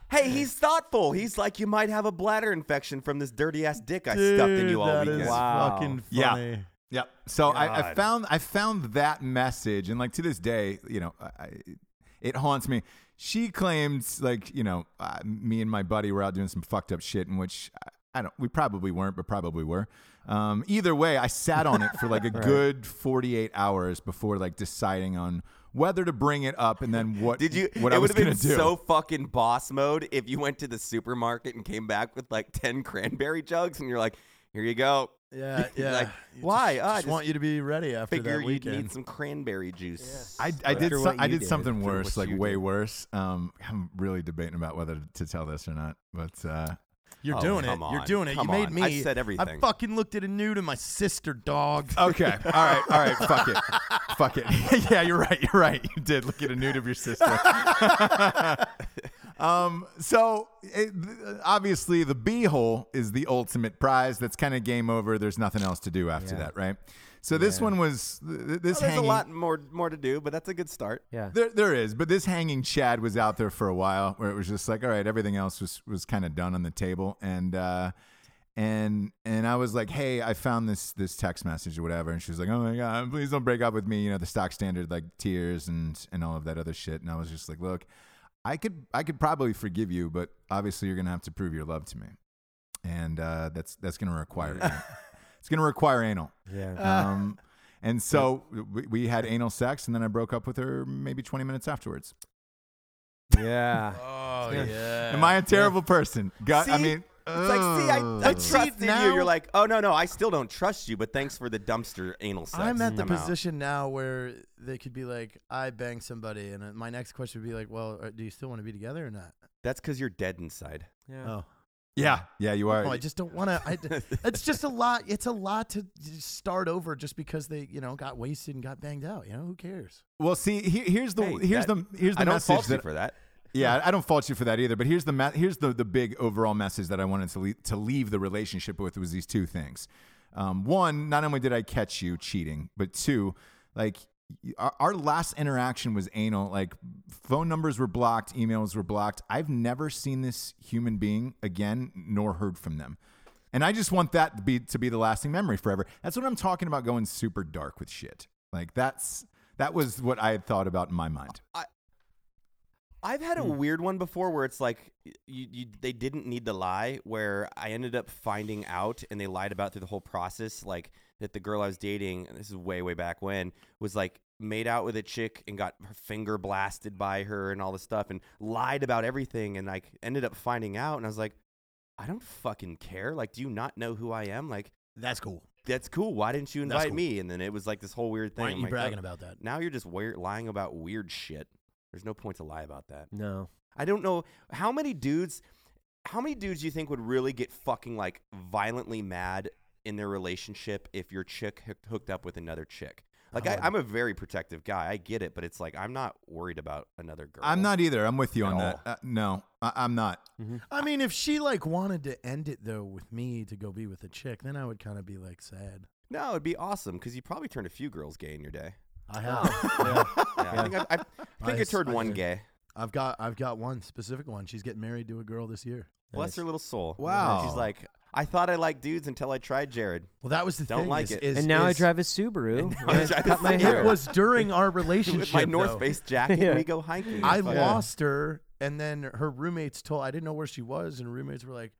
[SPEAKER 3] Hey, he's thoughtful. He's like, you might have a bladder infection from this dirty ass dick I stuffed in you all
[SPEAKER 5] that
[SPEAKER 3] weekend.
[SPEAKER 5] is
[SPEAKER 4] Wow.
[SPEAKER 5] fucking
[SPEAKER 2] Yeah. Yep. So I, I
[SPEAKER 3] God.
[SPEAKER 2] found I found that message, and like to this day, you know, I, I- it haunts me. She claims like you know, uh, me and my buddy were out doing some fucked up shit, in which I, I don't. We probably weren't, but probably were. Um, either way, I sat on it for like a [laughs] good 48 hours before like deciding on whether to bring it up and then what
[SPEAKER 3] Did you?
[SPEAKER 2] what
[SPEAKER 3] it
[SPEAKER 2] I was
[SPEAKER 3] would have
[SPEAKER 2] gonna
[SPEAKER 3] been
[SPEAKER 2] do.
[SPEAKER 3] so fucking boss mode if you went to the supermarket and came back with like ten cranberry jugs, and you're like, "Here you go."
[SPEAKER 5] Yeah, [laughs] yeah.
[SPEAKER 3] Like,
[SPEAKER 5] You
[SPEAKER 3] why?
[SPEAKER 5] Just,
[SPEAKER 3] Ah,
[SPEAKER 5] just
[SPEAKER 3] just
[SPEAKER 5] want you to be ready after
[SPEAKER 3] Figure
[SPEAKER 5] that
[SPEAKER 3] you'd need some cranberry juice.
[SPEAKER 2] I, I did so, I did
[SPEAKER 4] did.
[SPEAKER 2] something
[SPEAKER 3] After
[SPEAKER 2] worse, like way
[SPEAKER 3] did.
[SPEAKER 2] worse. Um, I'm really debating about whether to tell this or not, but uh,
[SPEAKER 5] You're
[SPEAKER 3] Oh,
[SPEAKER 5] doing it.
[SPEAKER 3] come
[SPEAKER 5] You're
[SPEAKER 3] on.
[SPEAKER 5] doing it.
[SPEAKER 3] Come
[SPEAKER 5] you made
[SPEAKER 3] on.
[SPEAKER 5] me.
[SPEAKER 3] I said everything.
[SPEAKER 5] I fucking looked at a nude of my sister, dog. [laughs]
[SPEAKER 2] okay, all right, all right, fuck it, fuck it. [laughs] yeah, you're right, you're right. You did look at a nude of your sister. [laughs] um, so it, obviously the B hole is the ultimate prize. That's kind of game over. There's nothing else to do after
[SPEAKER 4] Yeah.
[SPEAKER 2] that, right? So this one was th- th- this
[SPEAKER 3] Well, there's
[SPEAKER 2] hanging.
[SPEAKER 3] a lot more more to do, but that's a good start.
[SPEAKER 4] Yeah.
[SPEAKER 2] There, there is, but this hanging Chad was out there for a while, where it was just like, all right, everything else was was kind of done on the table, and uh, and and I was like, hey, I found this this text message or whatever, and she was like, oh my god, please don't break up with me, you know, the stock standard like tears and and all of that other shit, and I was just like, look, I could I could probably forgive you, but obviously you're gonna have to prove your love to me, and uh, that's that's gonna require [laughs] it's gonna require anal.
[SPEAKER 4] Yeah.
[SPEAKER 2] Um, and so we, we had anal sex, and then I broke up with her maybe 20 minutes afterwards.
[SPEAKER 4] yeah. [laughs]
[SPEAKER 5] Oh
[SPEAKER 4] Yeah.
[SPEAKER 5] yeah.
[SPEAKER 2] Am I a terrible person? God, I
[SPEAKER 3] See?
[SPEAKER 2] mean,
[SPEAKER 3] It's like, see, I, I
[SPEAKER 2] ugh.
[SPEAKER 5] But see,
[SPEAKER 3] trusted
[SPEAKER 5] now-
[SPEAKER 3] you. You're like, oh no, no, I still don't trust you, but thanks for the dumpster anal sex.
[SPEAKER 5] I'm at the
[SPEAKER 3] I'm out."
[SPEAKER 5] position now where they could be like, I banged somebody, and uh, my next question would be like, well, uh, do you still want to be together or not?
[SPEAKER 3] That's because you're dead inside.
[SPEAKER 4] Yeah.
[SPEAKER 5] Oh,
[SPEAKER 2] yeah, yeah, you are.
[SPEAKER 5] no, I just don't want to. [laughs] It's just a lot. It's a lot to start over just because they, you know, got wasted and got banged out. You know, who cares?
[SPEAKER 2] well, see, here, here's the
[SPEAKER 3] Hey,
[SPEAKER 2] here's
[SPEAKER 3] that-
[SPEAKER 2] the here's the
[SPEAKER 3] I don't
[SPEAKER 2] message
[SPEAKER 3] fault you for that.
[SPEAKER 2] Yeah, I don't fault you for that either. But here's the me- here's the the big overall message that I wanted to le- to leave the relationship with was these two things. Um, one, not only did I catch you cheating, but two, like y- our, our last interaction was anal. Like phone numbers were blocked, emails were blocked. I've never seen this human being again, nor heard from them. And I just want that to be to be the lasting memory forever. That's what I'm talking about going super dark with shit. Like that's that was what I had thought about in my mind.
[SPEAKER 3] I've had a
[SPEAKER 2] Hmm.
[SPEAKER 3] weird one before where it's like you, you they didn't need to lie. Where I ended up finding out, and they lied about through the whole process, like that the girl I was dating. This is way way back when was like made out with a chick and got her finger blasted by her and all this stuff, and lied about everything, and like ended up finding out, and I was like, I don't fucking care. Like, do you not know who I am? Like,
[SPEAKER 5] That's cool.
[SPEAKER 3] that's cool. Why didn't you invite
[SPEAKER 5] cool.
[SPEAKER 3] me? And then it was like this whole weird thing.
[SPEAKER 5] Why aren't
[SPEAKER 3] I'm
[SPEAKER 5] you
[SPEAKER 3] like, oh,
[SPEAKER 5] bragging
[SPEAKER 3] "Oh,
[SPEAKER 5] about that?
[SPEAKER 3] Now you're just weird, lying about weird shit. There's no point to lie about that.
[SPEAKER 4] No.
[SPEAKER 3] I don't know how many dudes how many dudes do you think would really get fucking like violently mad in their relationship if your chick hooked, hooked up with another chick? Like I,
[SPEAKER 5] Um,
[SPEAKER 3] I'm a very protective guy. I get it, but it's like I'm not worried about another girl.
[SPEAKER 2] I'm not either. I'm with you
[SPEAKER 3] At
[SPEAKER 2] on that. Uh, no, I, I'm not.
[SPEAKER 5] I mean, if she like wanted to end it though with me to go be with a chick, then I would kind of be like sad.
[SPEAKER 3] No, it'd be awesome because you probably turned a few girls gay in your day.
[SPEAKER 5] I have. yeah. [laughs]
[SPEAKER 3] Yeah, I think I, I, I think
[SPEAKER 5] I
[SPEAKER 3] I turned
[SPEAKER 5] s- I
[SPEAKER 3] one
[SPEAKER 5] did.
[SPEAKER 3] gay.
[SPEAKER 5] I've got I've got one specific one. She's getting married to a girl this year.
[SPEAKER 3] Bless
[SPEAKER 4] Nice.
[SPEAKER 3] her little soul.
[SPEAKER 2] Wow.
[SPEAKER 3] She's like, I thought I liked dudes until I tried Jarred.
[SPEAKER 5] Well, that was the
[SPEAKER 3] Don't
[SPEAKER 5] thing.
[SPEAKER 3] like
[SPEAKER 5] is-
[SPEAKER 3] it.
[SPEAKER 5] is-
[SPEAKER 4] and now I
[SPEAKER 5] is-
[SPEAKER 4] drive a Subaru.
[SPEAKER 3] And [laughs] I
[SPEAKER 4] I cut my
[SPEAKER 3] Subaru.
[SPEAKER 4] hair.
[SPEAKER 5] It was during our relationship.
[SPEAKER 3] With [laughs] my North
[SPEAKER 5] though.
[SPEAKER 3] Face jacket,
[SPEAKER 4] Yeah.
[SPEAKER 3] we go hiking.
[SPEAKER 5] I
[SPEAKER 3] It's fun.
[SPEAKER 5] lost her, and then her roommates told I didn't know where she was, and roommates were like,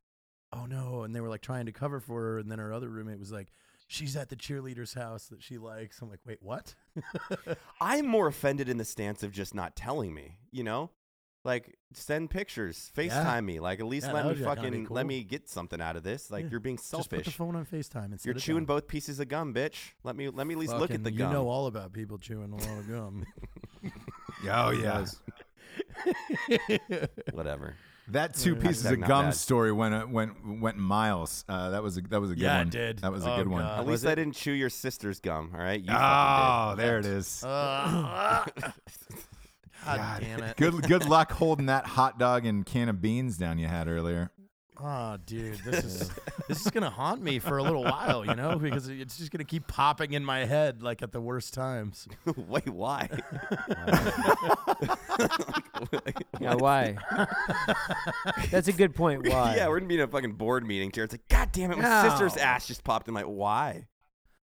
[SPEAKER 5] "Oh no!" and they were like trying to cover for her, and then her other roommate was like, "She's at the cheerleader's house that she likes." I'm like, "Wait, what?" [laughs]
[SPEAKER 3] I'm more offended in the stance of just not telling me, you know? Like send pictures, FaceTime me. Like at least
[SPEAKER 5] Yeah,
[SPEAKER 3] let me
[SPEAKER 5] would kinda
[SPEAKER 3] fucking let me get something out of this. Like
[SPEAKER 5] Yeah,
[SPEAKER 3] you're being selfish.
[SPEAKER 5] Just put the
[SPEAKER 3] selfish.
[SPEAKER 5] phone on Facetime and
[SPEAKER 3] You're chewing
[SPEAKER 5] down.
[SPEAKER 3] both pieces of gum, bitch. Let me let me at least look at the gum.
[SPEAKER 5] You know all about people chewing a lot of gum. [laughs]
[SPEAKER 2] Oh yeah, [laughs] [laughs]
[SPEAKER 3] Whatever.
[SPEAKER 2] that two
[SPEAKER 5] Yeah.
[SPEAKER 2] pieces of gum
[SPEAKER 3] bad.
[SPEAKER 2] story went uh, went went miles. Uh, that was a that was a good
[SPEAKER 5] Yeah, it
[SPEAKER 2] one.
[SPEAKER 5] did.
[SPEAKER 2] That was a
[SPEAKER 5] Oh,
[SPEAKER 2] good one.
[SPEAKER 5] God.
[SPEAKER 3] At
[SPEAKER 5] was
[SPEAKER 3] least I didn't chew your sister's gum, all right? You
[SPEAKER 2] Oh, there it is.
[SPEAKER 5] Uh, God,
[SPEAKER 2] God.
[SPEAKER 5] damn it.
[SPEAKER 2] Good good [laughs] luck holding that hot dog and can of beans down you had earlier.
[SPEAKER 5] Oh, dude, this is [laughs] this is gonna haunt me for a little while, you know, because it's just gonna keep popping in my head like at the worst times. [laughs]
[SPEAKER 3] Wait, why?
[SPEAKER 4] Yeah, why? That's a good point. Why?
[SPEAKER 3] yeah, we're gonna be in a fucking board meeting here. It's like, God damn it, my
[SPEAKER 4] No.
[SPEAKER 3] sister's ass just popped in my why?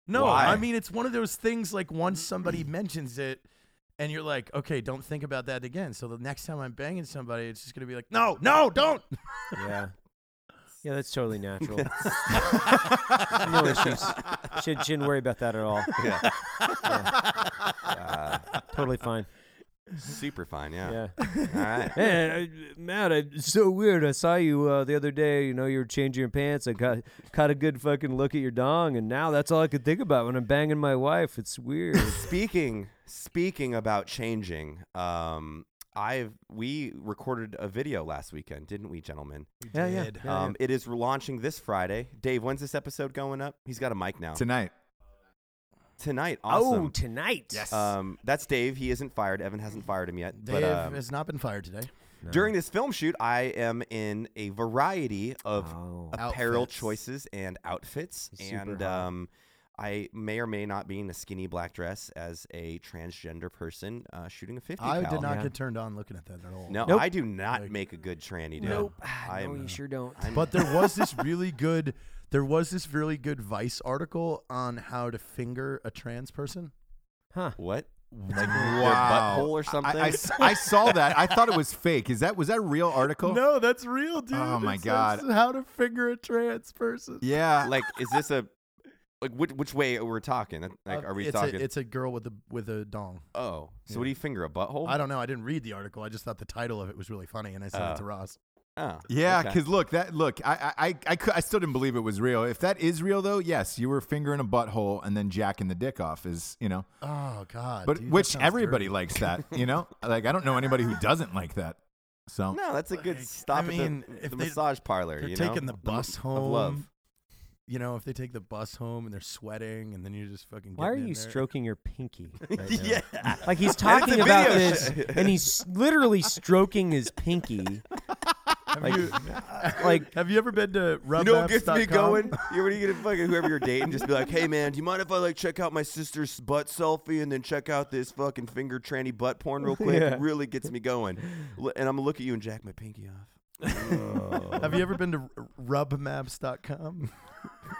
[SPEAKER 5] No,
[SPEAKER 3] Why?
[SPEAKER 5] I mean it's one of those things like once somebody mentions it, and you're like, okay, don't think about that again. So the next time I'm banging somebody, it's just gonna be like, no, no, don't.
[SPEAKER 4] yeah. Yeah, that's totally natural. [laughs] no [laughs] issues. Should, shouldn't worry about that at all.
[SPEAKER 3] Yeah.
[SPEAKER 4] Yeah. Uh, totally fine.
[SPEAKER 3] Super fine. Yeah.
[SPEAKER 4] Yeah.
[SPEAKER 3] All right. [laughs]
[SPEAKER 4] Man, I, Mat, I, it's so weird. I saw you uh, the other day. You know, you were changing your pants. I got caught a good fucking look at your dong, and now that's all I could think about when I'm banging my wife. It's weird. [laughs]
[SPEAKER 3] speaking speaking about changing, um, I've we recorded a video last weekend, didn't we, gentlemen?
[SPEAKER 4] yeah, yeah,
[SPEAKER 5] did.
[SPEAKER 4] yeah,
[SPEAKER 3] Um, it is launching this Friday. Dave, when's this episode going up? He's got a mic now.
[SPEAKER 2] Tonight.
[SPEAKER 3] Tonight.
[SPEAKER 4] Oh, tonight.
[SPEAKER 2] Yes.
[SPEAKER 3] Um, that's Dave. He isn't fired. Evan hasn't fired him yet.
[SPEAKER 5] Dave
[SPEAKER 3] but um,
[SPEAKER 5] has not been fired today.
[SPEAKER 4] No.
[SPEAKER 3] during this film shoot, I am in a variety of
[SPEAKER 4] Oh.
[SPEAKER 3] apparel
[SPEAKER 5] Outfits.
[SPEAKER 3] choices and outfits,
[SPEAKER 4] super
[SPEAKER 3] and
[SPEAKER 4] hot.
[SPEAKER 3] um, I may or may not be in a skinny black dress as a transgender person uh, shooting a 50
[SPEAKER 5] I
[SPEAKER 3] cal.
[SPEAKER 5] did not
[SPEAKER 4] Yeah.
[SPEAKER 5] get turned on looking at that at all.
[SPEAKER 3] No,
[SPEAKER 4] Nope.
[SPEAKER 3] I do not
[SPEAKER 5] Like-
[SPEAKER 3] make a good tranny, dude.
[SPEAKER 4] Nope. [sighs]
[SPEAKER 3] I'm, [sighs]
[SPEAKER 4] no, you sure don't.
[SPEAKER 3] I'm-
[SPEAKER 5] But there [laughs] was this really good there was this really good Vice article on how to finger a trans person.
[SPEAKER 4] Huh.
[SPEAKER 3] what?
[SPEAKER 2] Like, a
[SPEAKER 3] butthole or
[SPEAKER 2] I-
[SPEAKER 3] something?
[SPEAKER 2] I, saw that. I thought it was [laughs] fake. Is that was that a real article?
[SPEAKER 5] No, that's real, dude.
[SPEAKER 2] Oh, my
[SPEAKER 5] It
[SPEAKER 2] God.
[SPEAKER 5] How to finger a trans person.
[SPEAKER 2] Yeah.
[SPEAKER 3] like, is this a like which, which way we're talking? Like,
[SPEAKER 5] Uh,
[SPEAKER 3] are we
[SPEAKER 5] it's
[SPEAKER 3] talking?
[SPEAKER 5] A, it's a girl with a with a dong.
[SPEAKER 3] oh, so
[SPEAKER 5] Yeah.
[SPEAKER 3] what do you finger a butthole?
[SPEAKER 5] I don't know. I didn't read the article. I just thought the title of it was really funny, and I sent
[SPEAKER 3] Oh.
[SPEAKER 5] it to Ross.
[SPEAKER 3] Oh,
[SPEAKER 2] Yeah,
[SPEAKER 3] okay.
[SPEAKER 2] because look, that look, I, I, I, I, still didn't believe it was real. If that is real, though, yes, you were fingering a butthole and then jacking the dick off is, you know,
[SPEAKER 5] Oh God.
[SPEAKER 2] but
[SPEAKER 5] dude,
[SPEAKER 2] which everybody
[SPEAKER 5] dirty.
[SPEAKER 2] likes that, [laughs] you know. Like I don't know anybody who doesn't like that. So
[SPEAKER 3] No, that's a good
[SPEAKER 5] Like,
[SPEAKER 3] stop
[SPEAKER 5] I
[SPEAKER 3] at the,
[SPEAKER 5] if
[SPEAKER 3] the
[SPEAKER 5] they-
[SPEAKER 3] massage parlor.
[SPEAKER 5] They're
[SPEAKER 3] you know?
[SPEAKER 5] taking the
[SPEAKER 3] Of
[SPEAKER 5] bus
[SPEAKER 3] of
[SPEAKER 5] home.
[SPEAKER 3] Love.
[SPEAKER 5] You know, if they take the bus home and they're sweating, and then you're just fucking.
[SPEAKER 4] Why are
[SPEAKER 5] in
[SPEAKER 4] you
[SPEAKER 5] there.
[SPEAKER 4] stroking your pinky? [laughs] Right now?
[SPEAKER 3] yeah.
[SPEAKER 4] Like he's [laughs] talking about this,
[SPEAKER 3] show.
[SPEAKER 4] and he's literally stroking his pinky. [laughs]
[SPEAKER 5] Have
[SPEAKER 4] Like-
[SPEAKER 5] you,
[SPEAKER 4] like-
[SPEAKER 5] have you ever been to
[SPEAKER 3] You know what gets me going? You when you get fucking whoever you're dating, just be like, "Hey man, do you mind if I like check out my sister's butt selfie and then check out this fucking finger tranny butt porn real quick?
[SPEAKER 4] Yeah.
[SPEAKER 3] It really gets me going." And I'm gonna look at you and jack my pinky off.
[SPEAKER 5] Have you ever been to r- rubmaps.com? [laughs]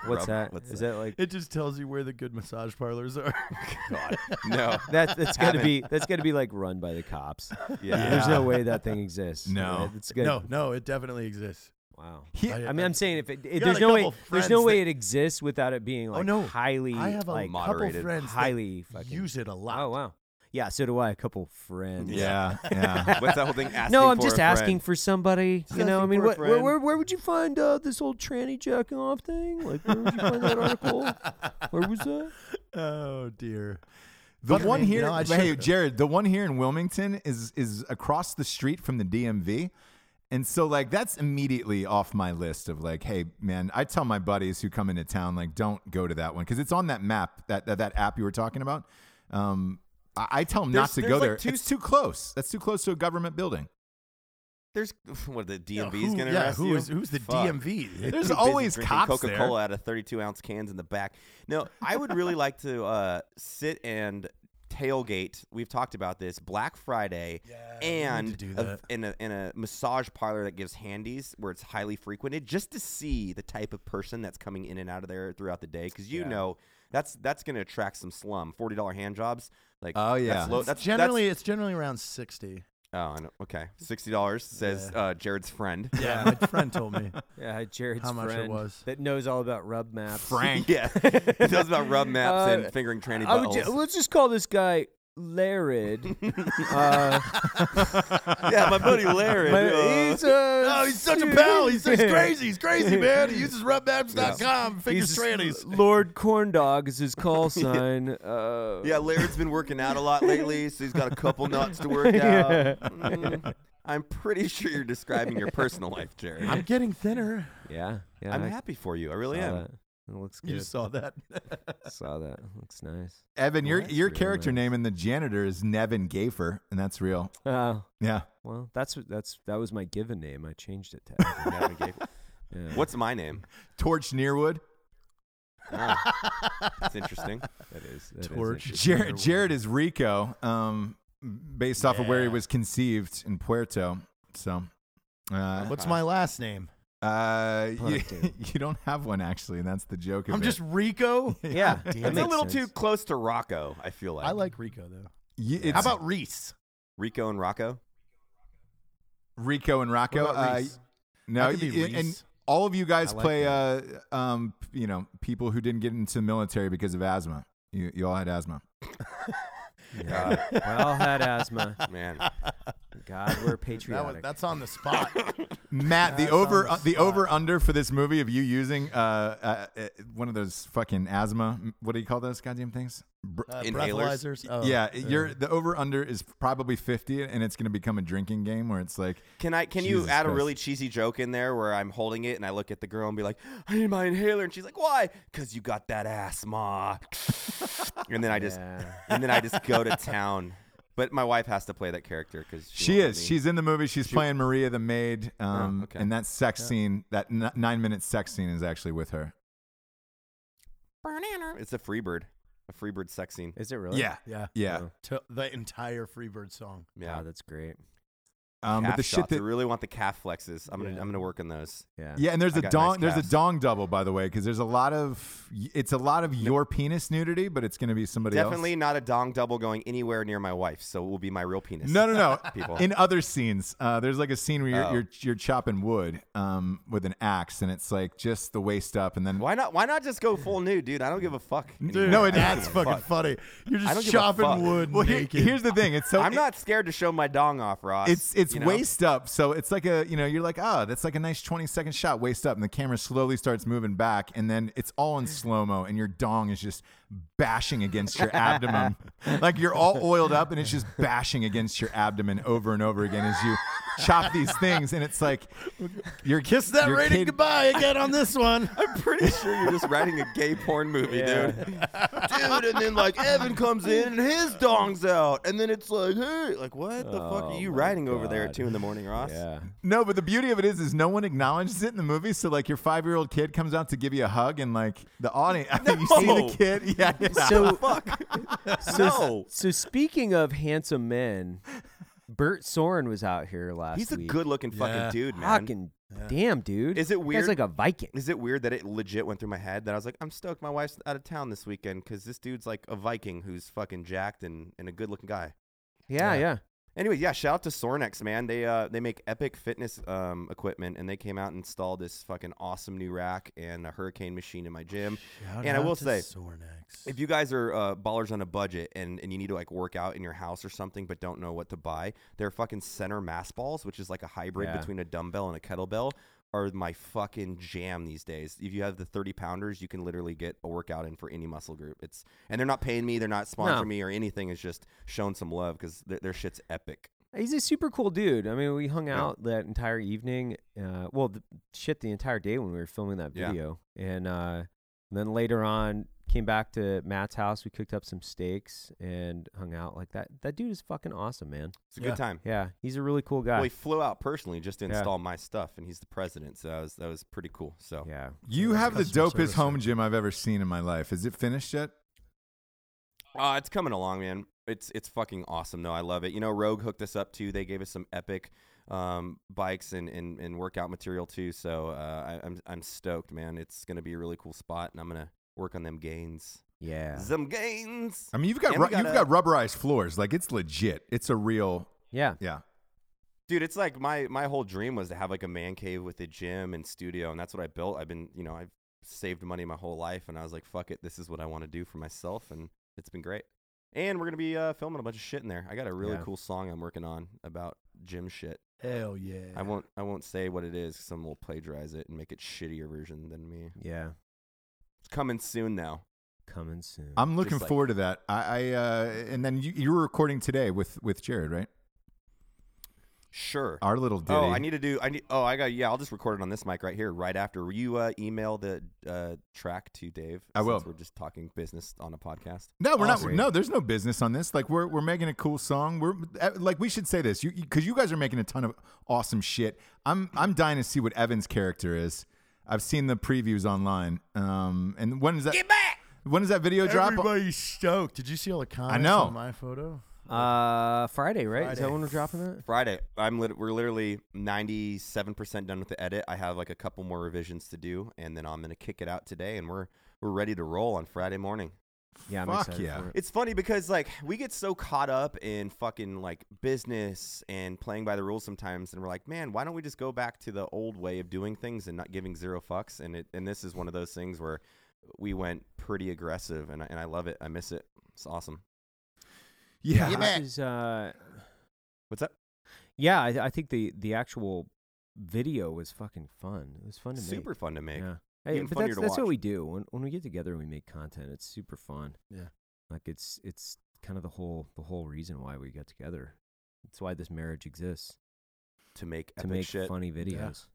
[SPEAKER 4] What's
[SPEAKER 3] Rub-
[SPEAKER 4] that?
[SPEAKER 3] what's
[SPEAKER 4] Is
[SPEAKER 3] that?
[SPEAKER 4] that like
[SPEAKER 5] It just tells you where the good massage parlors are. [laughs]
[SPEAKER 3] God, no.
[SPEAKER 4] that? [laughs] That's got to be that's got to be like run by the cops.
[SPEAKER 3] Yeah.
[SPEAKER 4] There's no way that thing exists.
[SPEAKER 2] No.
[SPEAKER 4] right? it's good.
[SPEAKER 5] no, no, it definitely exists.
[SPEAKER 4] Wow.
[SPEAKER 2] He-
[SPEAKER 5] I-
[SPEAKER 4] I mean, I'm saying if it, it
[SPEAKER 5] got
[SPEAKER 4] there's
[SPEAKER 5] a
[SPEAKER 4] no way
[SPEAKER 5] couple
[SPEAKER 4] there's no
[SPEAKER 5] friends
[SPEAKER 4] way it exists without it being oh, like
[SPEAKER 5] oh no,
[SPEAKER 4] highly
[SPEAKER 5] I have a
[SPEAKER 4] like
[SPEAKER 3] moderated.
[SPEAKER 5] couple friends
[SPEAKER 4] highly
[SPEAKER 5] that
[SPEAKER 4] fucking
[SPEAKER 5] use it a lot.
[SPEAKER 4] Oh wow. Yeah, so do I. A couple friends.
[SPEAKER 2] yeah, yeah. [laughs]
[SPEAKER 3] What's that whole thing? [laughs] Asking
[SPEAKER 4] No, I'm
[SPEAKER 3] for
[SPEAKER 4] just
[SPEAKER 3] a
[SPEAKER 4] asking
[SPEAKER 3] friend.
[SPEAKER 4] for somebody.
[SPEAKER 3] Just
[SPEAKER 4] you know, I mean, what, where, where where would you find uh, this old tranny jacking off thing? Like, where would you find that article? [laughs] Where was that?
[SPEAKER 5] Oh dear.
[SPEAKER 2] The
[SPEAKER 5] But,
[SPEAKER 2] one
[SPEAKER 5] you
[SPEAKER 2] here,
[SPEAKER 5] know,
[SPEAKER 2] hey Jarred, the one here in Wilmington is is across the street from the DMV, and so like that's immediately off my list of like, hey man, I tell my buddies who come into town like, don't go to that one because it's on that map that, that that app you were talking about. Um, I, I tell them not to go
[SPEAKER 3] like,
[SPEAKER 2] there.
[SPEAKER 3] two
[SPEAKER 2] it's too close. That's too close to a government building.
[SPEAKER 3] There's [laughs] what the
[SPEAKER 5] Yeah,
[SPEAKER 3] DMV's gonna
[SPEAKER 5] yeah,
[SPEAKER 3] arrest
[SPEAKER 5] who
[SPEAKER 3] you?
[SPEAKER 5] is- who's the
[SPEAKER 3] Fuck.
[SPEAKER 5] DMV? [laughs]
[SPEAKER 3] They're
[SPEAKER 2] There's always cops there.
[SPEAKER 3] Coca-Cola out of 32 ounce cans in the back. No, I would really [laughs] like to uh, sit and tailgate. We've talked about this Black Friday
[SPEAKER 5] we need to
[SPEAKER 3] and a- in a in a massage parlor that gives handies where it's highly frequented, just to see the type of person that's coming in and out of there throughout the day. Because you know that's that's going to attract some slum. Forty dollar hand jobs. Like
[SPEAKER 2] Oh, yeah.
[SPEAKER 3] that's, low, that's
[SPEAKER 5] generally it's generally around sixty.
[SPEAKER 3] That's, oh, I know. okay. Sixty dollars says uh, Jarred's friend.
[SPEAKER 5] Yeah, my friend told me. [laughs]
[SPEAKER 4] Yeah, Jarred's
[SPEAKER 5] How much it
[SPEAKER 4] friend
[SPEAKER 5] was.
[SPEAKER 4] that knows all about rub maps.
[SPEAKER 2] Frank.
[SPEAKER 3] yeah, [laughs] [laughs] he knows about rub maps
[SPEAKER 4] Uh,
[SPEAKER 3] and fingering tranny
[SPEAKER 4] I
[SPEAKER 3] buttholes.
[SPEAKER 4] ju- let's just call this guy Larid. [laughs] uh,
[SPEAKER 3] yeah, my buddy Larry.
[SPEAKER 4] but
[SPEAKER 3] uh,
[SPEAKER 4] he's, uh,
[SPEAKER 5] Oh, he's such a pal. He's, he's crazy. He's crazy, [laughs] man. He uses rubmaps.com. Fingers
[SPEAKER 4] He's
[SPEAKER 5] trannies.
[SPEAKER 4] Lord Corndog is his call [laughs] sign. uh,
[SPEAKER 3] yeah, Laird's been working out a lot lately, so he's got a couple nuts to work
[SPEAKER 4] Yeah.
[SPEAKER 3] out. Mm, I'm pretty sure you're describing your personal life, Jarred.
[SPEAKER 5] I'm getting thinner.
[SPEAKER 4] yeah, yeah.
[SPEAKER 3] I'm
[SPEAKER 4] I
[SPEAKER 3] happy for you. I really
[SPEAKER 4] saw
[SPEAKER 3] am.
[SPEAKER 4] that. It looks
[SPEAKER 5] You
[SPEAKER 4] good.
[SPEAKER 5] just saw that. [laughs]
[SPEAKER 4] saw that. Looks nice.
[SPEAKER 2] Evan, your your character
[SPEAKER 4] nice.
[SPEAKER 2] name in the janitor is Nevin Gafer, and that's real.
[SPEAKER 4] Oh,
[SPEAKER 2] Yeah.
[SPEAKER 4] well, that's that's that was my given name. I changed it to. Evan.
[SPEAKER 3] Never gave- [laughs]
[SPEAKER 4] Yeah.
[SPEAKER 3] What's my name?
[SPEAKER 2] Torch Nearwood.
[SPEAKER 3] Ah, [laughs] that's interesting.
[SPEAKER 4] that is that is
[SPEAKER 5] Torch.
[SPEAKER 4] interesting.
[SPEAKER 2] Jarred, Jarred is Rico, um, based off of where he was conceived in Puerto. So, uh,
[SPEAKER 5] What's my last name?
[SPEAKER 2] Uh, [laughs] you, [laughs] you don't have one actually, and that's the joke. Of
[SPEAKER 5] I'm
[SPEAKER 2] it.
[SPEAKER 5] just Rico. [laughs]
[SPEAKER 4] Yeah,
[SPEAKER 5] Damn
[SPEAKER 3] It's
[SPEAKER 4] that
[SPEAKER 3] a little
[SPEAKER 4] sense.
[SPEAKER 3] too close to Rocco. I feel like.
[SPEAKER 5] I like Rico though.
[SPEAKER 2] Y-
[SPEAKER 5] How about Reese?
[SPEAKER 3] Rico and Rocco.
[SPEAKER 2] Rico and Rocco.
[SPEAKER 5] What about
[SPEAKER 2] Uh, no,
[SPEAKER 5] That could be
[SPEAKER 2] y- and all of you guys
[SPEAKER 4] like
[SPEAKER 2] play, uh, um, you know, people who didn't get into the military because of asthma. You, you all had asthma.
[SPEAKER 3] God,
[SPEAKER 4] we all had asthma.
[SPEAKER 3] man.
[SPEAKER 4] God, we're
[SPEAKER 5] That was,
[SPEAKER 4] patriotic.
[SPEAKER 5] that's on the spot.
[SPEAKER 2] Mat, the over
[SPEAKER 5] the
[SPEAKER 2] uh, the over under for this movie of you using uh, uh, uh, one of those fucking asthma. What do you call those goddamn things? Br-
[SPEAKER 5] Uh,
[SPEAKER 3] Inhalers?
[SPEAKER 5] Oh,
[SPEAKER 2] yeah, you're the over under is probably fifty, and it's going to become a drinking game where it's like,
[SPEAKER 3] Can I? Can you
[SPEAKER 2] Jesus
[SPEAKER 3] add a really cheesy joke in there where I'm holding it and I look at the girl and be like, "I need my inhaler," and she's like, "Why?" Because you got that asthma. [laughs] and then I just,
[SPEAKER 4] Yeah.
[SPEAKER 3] and then I just go to town. But my wife has to play that character because she,
[SPEAKER 2] she is. She's in the movie. She's playing Maria the maid. Um,
[SPEAKER 3] okay.
[SPEAKER 2] and that sex scene, that n- nine minute sex scene, is actually with her.
[SPEAKER 3] It's a Freebird, a Freebird sex scene.
[SPEAKER 4] Is it really?
[SPEAKER 5] Yeah.
[SPEAKER 2] yeah.
[SPEAKER 4] yeah.
[SPEAKER 5] To the entire Freebird song.
[SPEAKER 3] Yeah,
[SPEAKER 4] Wow, that's great.
[SPEAKER 2] Um, but the shit
[SPEAKER 3] that I really want the calf flexes. I'm gonna,
[SPEAKER 5] Yeah.
[SPEAKER 3] I'm gonna work on those.
[SPEAKER 4] Yeah.
[SPEAKER 2] Yeah, and there's
[SPEAKER 3] I
[SPEAKER 2] a
[SPEAKER 3] got
[SPEAKER 2] dong.
[SPEAKER 3] nice
[SPEAKER 2] there's a dong double, by the way, because there's a lot of. It's a lot of your penis nudity, but it's going to be somebody
[SPEAKER 3] Definitely
[SPEAKER 2] else.
[SPEAKER 3] not a dong double going anywhere near my wife, so it will be my real penis.
[SPEAKER 2] No, no, no. [laughs]
[SPEAKER 3] People.
[SPEAKER 2] In other scenes, uh, there's like a scene where you're,
[SPEAKER 3] Oh.
[SPEAKER 2] you're you're chopping wood um, with an axe, and it's like just the waist up, and then
[SPEAKER 3] Why not? Why not just go full nude, dude? I don't give a fuck.
[SPEAKER 5] Dude,
[SPEAKER 2] No, it-
[SPEAKER 5] that's
[SPEAKER 3] I don't give a
[SPEAKER 5] fucking
[SPEAKER 3] fuck.
[SPEAKER 5] funny. You're just
[SPEAKER 3] don't give a
[SPEAKER 5] chopping wood
[SPEAKER 2] Well, here-
[SPEAKER 5] naked.
[SPEAKER 2] here's the thing. It's so
[SPEAKER 3] I'm not scared to show my dong off, Ross.
[SPEAKER 2] It's it's
[SPEAKER 3] you know?
[SPEAKER 2] waist up, so it's like a you know you're like oh that's like a nice 20 second shot waist up, and the camera slowly starts moving back, and then it's all in [clears throat] slow mo, and your dong is just bashing against your abdomen, [laughs] like you're all oiled up, and it's just bashing against your abdomen over and over again as you chop these things, and it's like you're
[SPEAKER 5] Kiss that
[SPEAKER 2] your
[SPEAKER 5] rating
[SPEAKER 2] kid-
[SPEAKER 5] goodbye again on this one. [laughs]
[SPEAKER 3] I'm pretty sure you're just writing a gay porn movie,
[SPEAKER 4] Yeah.
[SPEAKER 3] dude. dude, and then like Evan comes in and his dong's out, and then it's like, hey, like what the fuck are
[SPEAKER 4] Oh
[SPEAKER 3] you
[SPEAKER 4] my
[SPEAKER 3] writing over there at
[SPEAKER 4] God.
[SPEAKER 3] two in the morning, Ross?
[SPEAKER 4] Yeah.
[SPEAKER 2] No, but the beauty of it is, is no one acknowledges it in the movie. So like your five year old kid comes out to give you a hug, and like the audience, [laughs] you see
[SPEAKER 3] No.
[SPEAKER 2] the kid, yeah, yeah.
[SPEAKER 4] So,
[SPEAKER 3] Fuck.
[SPEAKER 4] so,
[SPEAKER 3] no.
[SPEAKER 4] so speaking of handsome men, Bert Sorin was out here last
[SPEAKER 3] He's a
[SPEAKER 4] week.
[SPEAKER 3] good looking fucking
[SPEAKER 5] Yeah.
[SPEAKER 3] dude, man.
[SPEAKER 4] Fucking damn, dude.
[SPEAKER 3] Is it
[SPEAKER 4] Guy's
[SPEAKER 3] weird?
[SPEAKER 4] like a Viking.
[SPEAKER 3] Is it weird that it legit went through my head that I was like, I'm stoked my wife's out of town this weekend because this dude's like a Viking who's fucking jacked and, and a good looking guy.
[SPEAKER 4] Yeah,
[SPEAKER 5] Yeah.
[SPEAKER 3] Anyway, yeah, shout out to Sorinex, man. They uh they make epic fitness um equipment and they came out and installed this fucking awesome new rack and a hurricane machine in my gym.
[SPEAKER 5] Shout
[SPEAKER 3] And I will
[SPEAKER 5] to
[SPEAKER 3] say,
[SPEAKER 5] Sorinex.
[SPEAKER 3] If you guys are uh, ballers on a budget and, and you need to like work out in your house or something but don't know what to buy, their fucking center mass balls, which is like a hybrid
[SPEAKER 4] Yeah.
[SPEAKER 3] between a dumbbell and a kettlebell, are my fucking jam these days. If you have the 30 pounders, you can literally get a workout in for any muscle group. It's and they're not paying me, they're not sponsoring
[SPEAKER 4] No.
[SPEAKER 3] me or anything. It's just showing some love because their, their shit's epic.
[SPEAKER 4] He's a super cool dude. I mean, we hung
[SPEAKER 3] Yeah.
[SPEAKER 4] out that entire evening. Uh, well, the, shit, the entire day when we were filming that
[SPEAKER 3] Yeah.
[SPEAKER 4] video, and uh, then later on came back to Mat's house. We cooked up some steaks and hung out like that. That dude is fucking awesome, man.
[SPEAKER 3] It's a
[SPEAKER 5] Yeah.
[SPEAKER 3] good time.
[SPEAKER 4] Yeah, he's a really cool guy.
[SPEAKER 3] Well, he flew out personally just to
[SPEAKER 4] Yeah.
[SPEAKER 3] install my stuff, and he's the president, so that was that was pretty cool. So
[SPEAKER 4] yeah,
[SPEAKER 2] You have the dopest
[SPEAKER 5] service
[SPEAKER 2] home gym I've ever seen in my life. Is it finished yet?
[SPEAKER 3] Uh, it's coming along, man. It's it's fucking awesome. though. I love it. You know, Rogue hooked us up too. They gave us some epic um, bikes and, and, and workout material too. So uh, I, I'm I'm stoked, man. It's gonna be a really cool spot, and I'm gonna work on them gains.
[SPEAKER 4] yeah,
[SPEAKER 3] Some gains.
[SPEAKER 2] I mean, you've got,
[SPEAKER 3] And we
[SPEAKER 2] ru- you've
[SPEAKER 3] got
[SPEAKER 2] got rubberized floors. Like it's legit. It's a real.
[SPEAKER 4] yeah.
[SPEAKER 2] Yeah.
[SPEAKER 3] Dude, it's like my my whole dream was to have like a man cave with a gym and studio, and that's what I built. I've been, you know, I've saved money my whole life, and I was like, fuck it, this is what I want to do for myself, and it's been great. And we're gonna be uh, filming a bunch of shit in there. I got a really
[SPEAKER 4] Yeah.
[SPEAKER 3] cool song I'm working on about gym shit.
[SPEAKER 5] Hell yeah.
[SPEAKER 3] I won't I won't say what it is. 'cause Someone will plagiarize it and make it shittier version than me.
[SPEAKER 4] Yeah,
[SPEAKER 3] It's coming soon now.
[SPEAKER 4] coming soon.
[SPEAKER 2] I'm looking
[SPEAKER 3] Just like-
[SPEAKER 2] forward to that. I, I uh, and then you, you were recording today with with Jarred, right?
[SPEAKER 3] Sure.
[SPEAKER 2] Our little ditty.
[SPEAKER 3] Oh, I need to do. I need. Oh, I got. Yeah, I'll just record it on this mic right here, right after. Will you uh, email the uh, track to Dave?
[SPEAKER 2] I will.
[SPEAKER 3] Since we're just talking business on a podcast.
[SPEAKER 2] No, we're
[SPEAKER 4] Awesome.
[SPEAKER 2] not. No, there's no business on this. Like we're we're making a cool song. We're uh, like we should say this, you because you, guys are making a ton of awesome shit. I'm I'm dying to see what Evan's character is. I've seen the previews online. Um, and when is that?
[SPEAKER 3] Get back.
[SPEAKER 2] When does that video drop?
[SPEAKER 5] Everybody's stoked. Did you see all the comments
[SPEAKER 2] know.
[SPEAKER 5] on my photo?
[SPEAKER 4] uh, Friday, right? Is that when we're dropping it?
[SPEAKER 3] Friday. I'm. Lit- we're literally 97 percent done with the edit. I have like a couple more revisions to do, and then I'm gonna kick it out today, and we're we're ready to roll on Friday morning.
[SPEAKER 4] Yeah, I'm
[SPEAKER 2] Fuck
[SPEAKER 4] excited
[SPEAKER 2] yeah.
[SPEAKER 4] for it.
[SPEAKER 3] It's funny because like we get so caught up in fucking like business and playing by the rules sometimes, and we're like, man, why don't we just go back to the old way of doing things and not giving zero fucks? And it and this is one of those things where we went pretty aggressive, and I, and I love it. I miss it. It's awesome.
[SPEAKER 2] Yeah.
[SPEAKER 4] This is, uh,
[SPEAKER 3] What's up?
[SPEAKER 4] yeah, I, I think the the actual video was fucking fun. It was fun to make.
[SPEAKER 3] Super fun to make.
[SPEAKER 4] make. Yeah. Hey,
[SPEAKER 3] Even
[SPEAKER 4] but that's,
[SPEAKER 3] to
[SPEAKER 4] that's what we do when when we get together and we make content. It's super fun.
[SPEAKER 5] Yeah.
[SPEAKER 4] Like it's it's kind of the whole the whole reason why we got together. It's why this marriage exists
[SPEAKER 3] To make
[SPEAKER 4] to
[SPEAKER 3] epic
[SPEAKER 4] make
[SPEAKER 3] shit.
[SPEAKER 4] funny videos.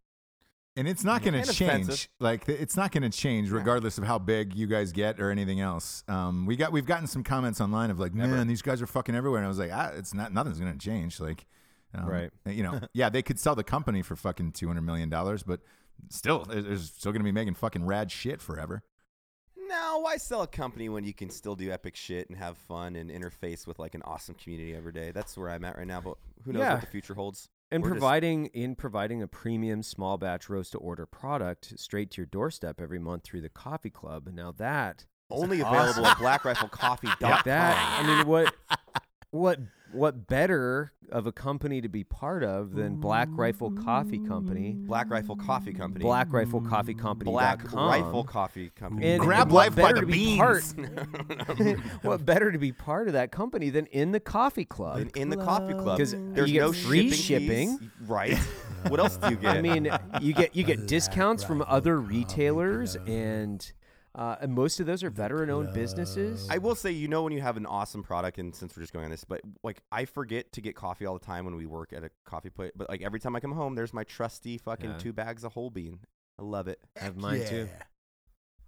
[SPEAKER 2] And it's not going to change.
[SPEAKER 3] offensive.
[SPEAKER 2] Like it's not going to change regardless of how big you guys get or anything else. Um, we got we've gotten some comments online of like,
[SPEAKER 3] Never.
[SPEAKER 2] man, these guys are fucking everywhere, and I was like, ah, it's not nothing's going to change. Like, um,
[SPEAKER 4] Right.
[SPEAKER 2] You know, [laughs] yeah, they could sell the company for fucking two hundred million dollars, but still, they're they're still going to be making fucking rad shit forever.
[SPEAKER 3] No, why sell a company when you can still do epic shit and have fun and interface with like an awesome community every day? That's where I'm at right now. But who knows
[SPEAKER 4] Yeah.
[SPEAKER 3] what the future holds?
[SPEAKER 4] And
[SPEAKER 3] We're just-
[SPEAKER 4] providing in providing a premium small batch roast to order product straight to your doorstep every month through the coffee club. And now that
[SPEAKER 3] Only available at blackriflecoffee.com. [laughs]
[SPEAKER 4] that I mean what what what better of a company to be part of than Black Rifle Coffee Company?
[SPEAKER 3] Black Rifle Coffee Company.
[SPEAKER 4] Black Rifle Coffee Company.
[SPEAKER 3] Black Rifle Coffee Company.
[SPEAKER 4] And
[SPEAKER 2] Grab life by
[SPEAKER 4] better
[SPEAKER 2] the
[SPEAKER 4] to be
[SPEAKER 2] beans.
[SPEAKER 4] part- [laughs] [laughs] what better to be part of that company than in the coffee club?
[SPEAKER 3] in, in the coffee club.
[SPEAKER 4] 'Cause
[SPEAKER 3] there's
[SPEAKER 4] you get
[SPEAKER 3] no
[SPEAKER 4] free
[SPEAKER 3] shipping. fees. Right. what else do you get?
[SPEAKER 4] I mean, you get you get [laughs] discounts from other retailers, and uh, and most of those are veteran-owned businesses.
[SPEAKER 3] I will say, you know, when you have an awesome product, and since we're just going on this, but like I forget to get coffee all the time when we work at a coffee place. But like every time I come home, there's my trusty fucking
[SPEAKER 4] Yeah.
[SPEAKER 3] two bags of whole bean. I love it.
[SPEAKER 4] I have mine too.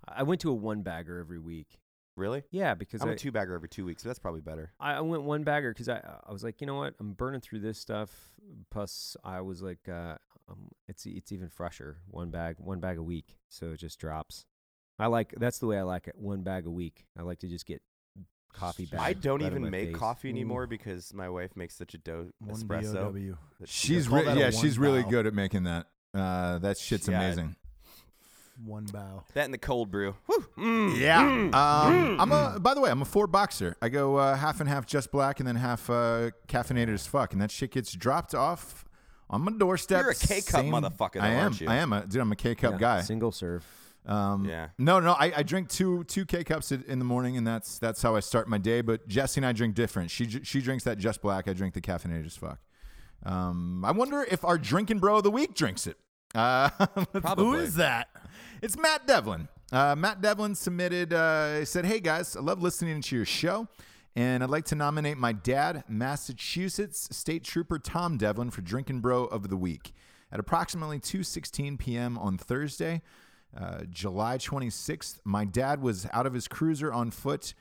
[SPEAKER 4] I went to a one bagger every week.
[SPEAKER 3] Really?
[SPEAKER 4] Yeah, because
[SPEAKER 3] I'm
[SPEAKER 4] I,
[SPEAKER 3] a two bagger every two weeks, so that's probably better.
[SPEAKER 4] I I went one bagger because I I was like, you know what, I'm burning through this stuff. Plus, I was like, uh, um, it's it's even fresher. One bag, one bag a week, so it just drops. I like that's the way I like it. One bag a week. I like to just get coffee bags.
[SPEAKER 3] I don't
[SPEAKER 4] right
[SPEAKER 3] even make
[SPEAKER 4] face.
[SPEAKER 3] coffee anymore because my wife makes such a dope
[SPEAKER 5] One
[SPEAKER 3] espresso.
[SPEAKER 5] BOW.
[SPEAKER 2] She's re- yeah,
[SPEAKER 5] one
[SPEAKER 2] she's really good at making that. Uh, that shit's
[SPEAKER 3] Yeah.
[SPEAKER 2] amazing.
[SPEAKER 5] One bow.
[SPEAKER 3] that in the cold brew. Whew. Mm.
[SPEAKER 2] Yeah. Um, I'm a. By the way, I'm a four boxer. I go uh, half and half, just black, and then half uh, caffeinated as fuck, and that shit gets dropped off on my doorstep.
[SPEAKER 3] You're a K-cup
[SPEAKER 2] same-
[SPEAKER 3] motherfucker,
[SPEAKER 2] I am.
[SPEAKER 3] aren't you?
[SPEAKER 2] I am. A, dude, I'm a K cup
[SPEAKER 4] Yeah,
[SPEAKER 2] guy.
[SPEAKER 4] Single serve.
[SPEAKER 2] Um,
[SPEAKER 3] Yeah.
[SPEAKER 2] No, no. I, I drink two two K cups in in the morning, and that's that's how I start my day. But Jesse and I drink different. She she drinks that just black. I drink the caffeinated as fuck. Um, I wonder if our drinking bro of the week drinks it. Uh, [laughs]
[SPEAKER 3] Probably.
[SPEAKER 5] Who is that?
[SPEAKER 2] it's Matt Devlin. Uh, Matt Devlin submitted, uh, said, Hey guys, I love listening to your show, and I'd like to nominate my dad, Massachusetts State Trooper Tom Devlin, for Drinking Bro of the Week. At approximately 2.16 p.m. on Thursday, uh, July 26th, my dad was out of his cruiser on foot,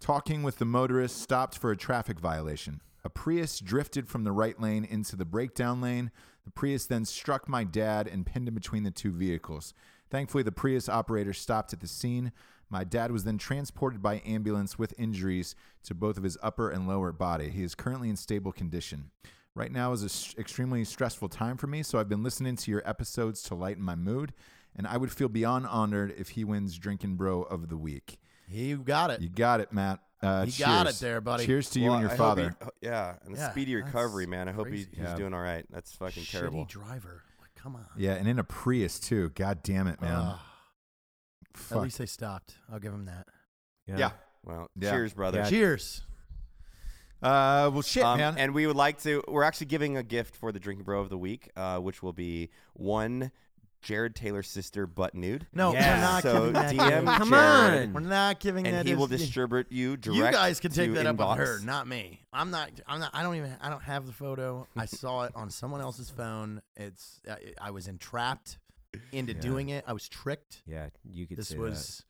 [SPEAKER 2] talking with the motorist, stopped for a traffic violation. A Prius drifted from the right lane into the breakdown lane. The Prius then struck my dad and pinned him between the two vehicles. Thankfully, the Prius operator stopped at the scene. My dad was then transported by ambulance with injuries to both of his upper and lower body. He is currently in stable condition. Right now is an extremely stressful time for me, so I've been listening to your episodes to lighten my mood, and I would feel beyond honored if he wins Drinking Bro of the Week.
[SPEAKER 5] You got it.
[SPEAKER 2] You got it, Matt. Uh,
[SPEAKER 5] You got it there, buddy.
[SPEAKER 2] Cheers to you and your
[SPEAKER 3] I
[SPEAKER 2] father.
[SPEAKER 3] he- yeah, and a speedy recovery, man. I hope he, he's
[SPEAKER 4] Yeah.
[SPEAKER 3] doing all right. That's fucking
[SPEAKER 5] Shitty
[SPEAKER 3] terrible.
[SPEAKER 5] driver. Like, come on.
[SPEAKER 2] Yeah, and in a Prius too. God damn it, man.
[SPEAKER 5] Ugh. at least they stopped. I'll give him that.
[SPEAKER 2] yeah.
[SPEAKER 3] Well,
[SPEAKER 2] Yeah.
[SPEAKER 3] cheers, brother.
[SPEAKER 4] Yeah.
[SPEAKER 5] Cheers.
[SPEAKER 2] Uh, well, shit,
[SPEAKER 3] Um,
[SPEAKER 2] man.
[SPEAKER 3] And we would like to. We're actually giving a gift for the drinking bro of the week, uh, which will be one Jarred Taylor's sister butt nude.
[SPEAKER 5] No,
[SPEAKER 4] Yeah.
[SPEAKER 5] we're not
[SPEAKER 3] so
[SPEAKER 5] giving that.
[SPEAKER 3] DM
[SPEAKER 4] Come
[SPEAKER 3] Jarred,
[SPEAKER 4] on.
[SPEAKER 5] We're not giving
[SPEAKER 3] and
[SPEAKER 5] that.
[SPEAKER 3] he
[SPEAKER 5] to-
[SPEAKER 3] will distribute you direct.
[SPEAKER 5] You guys can take
[SPEAKER 3] to
[SPEAKER 5] that up
[SPEAKER 3] inbox.
[SPEAKER 5] with her, not me. I'm not. I'm not. I don't even. I don't have the photo. I [laughs] saw it on someone else's phone. It's. I, I was entrapped into
[SPEAKER 4] Yeah.
[SPEAKER 5] doing it. I was tricked.
[SPEAKER 4] Yeah, you could.
[SPEAKER 5] This
[SPEAKER 4] say
[SPEAKER 5] was.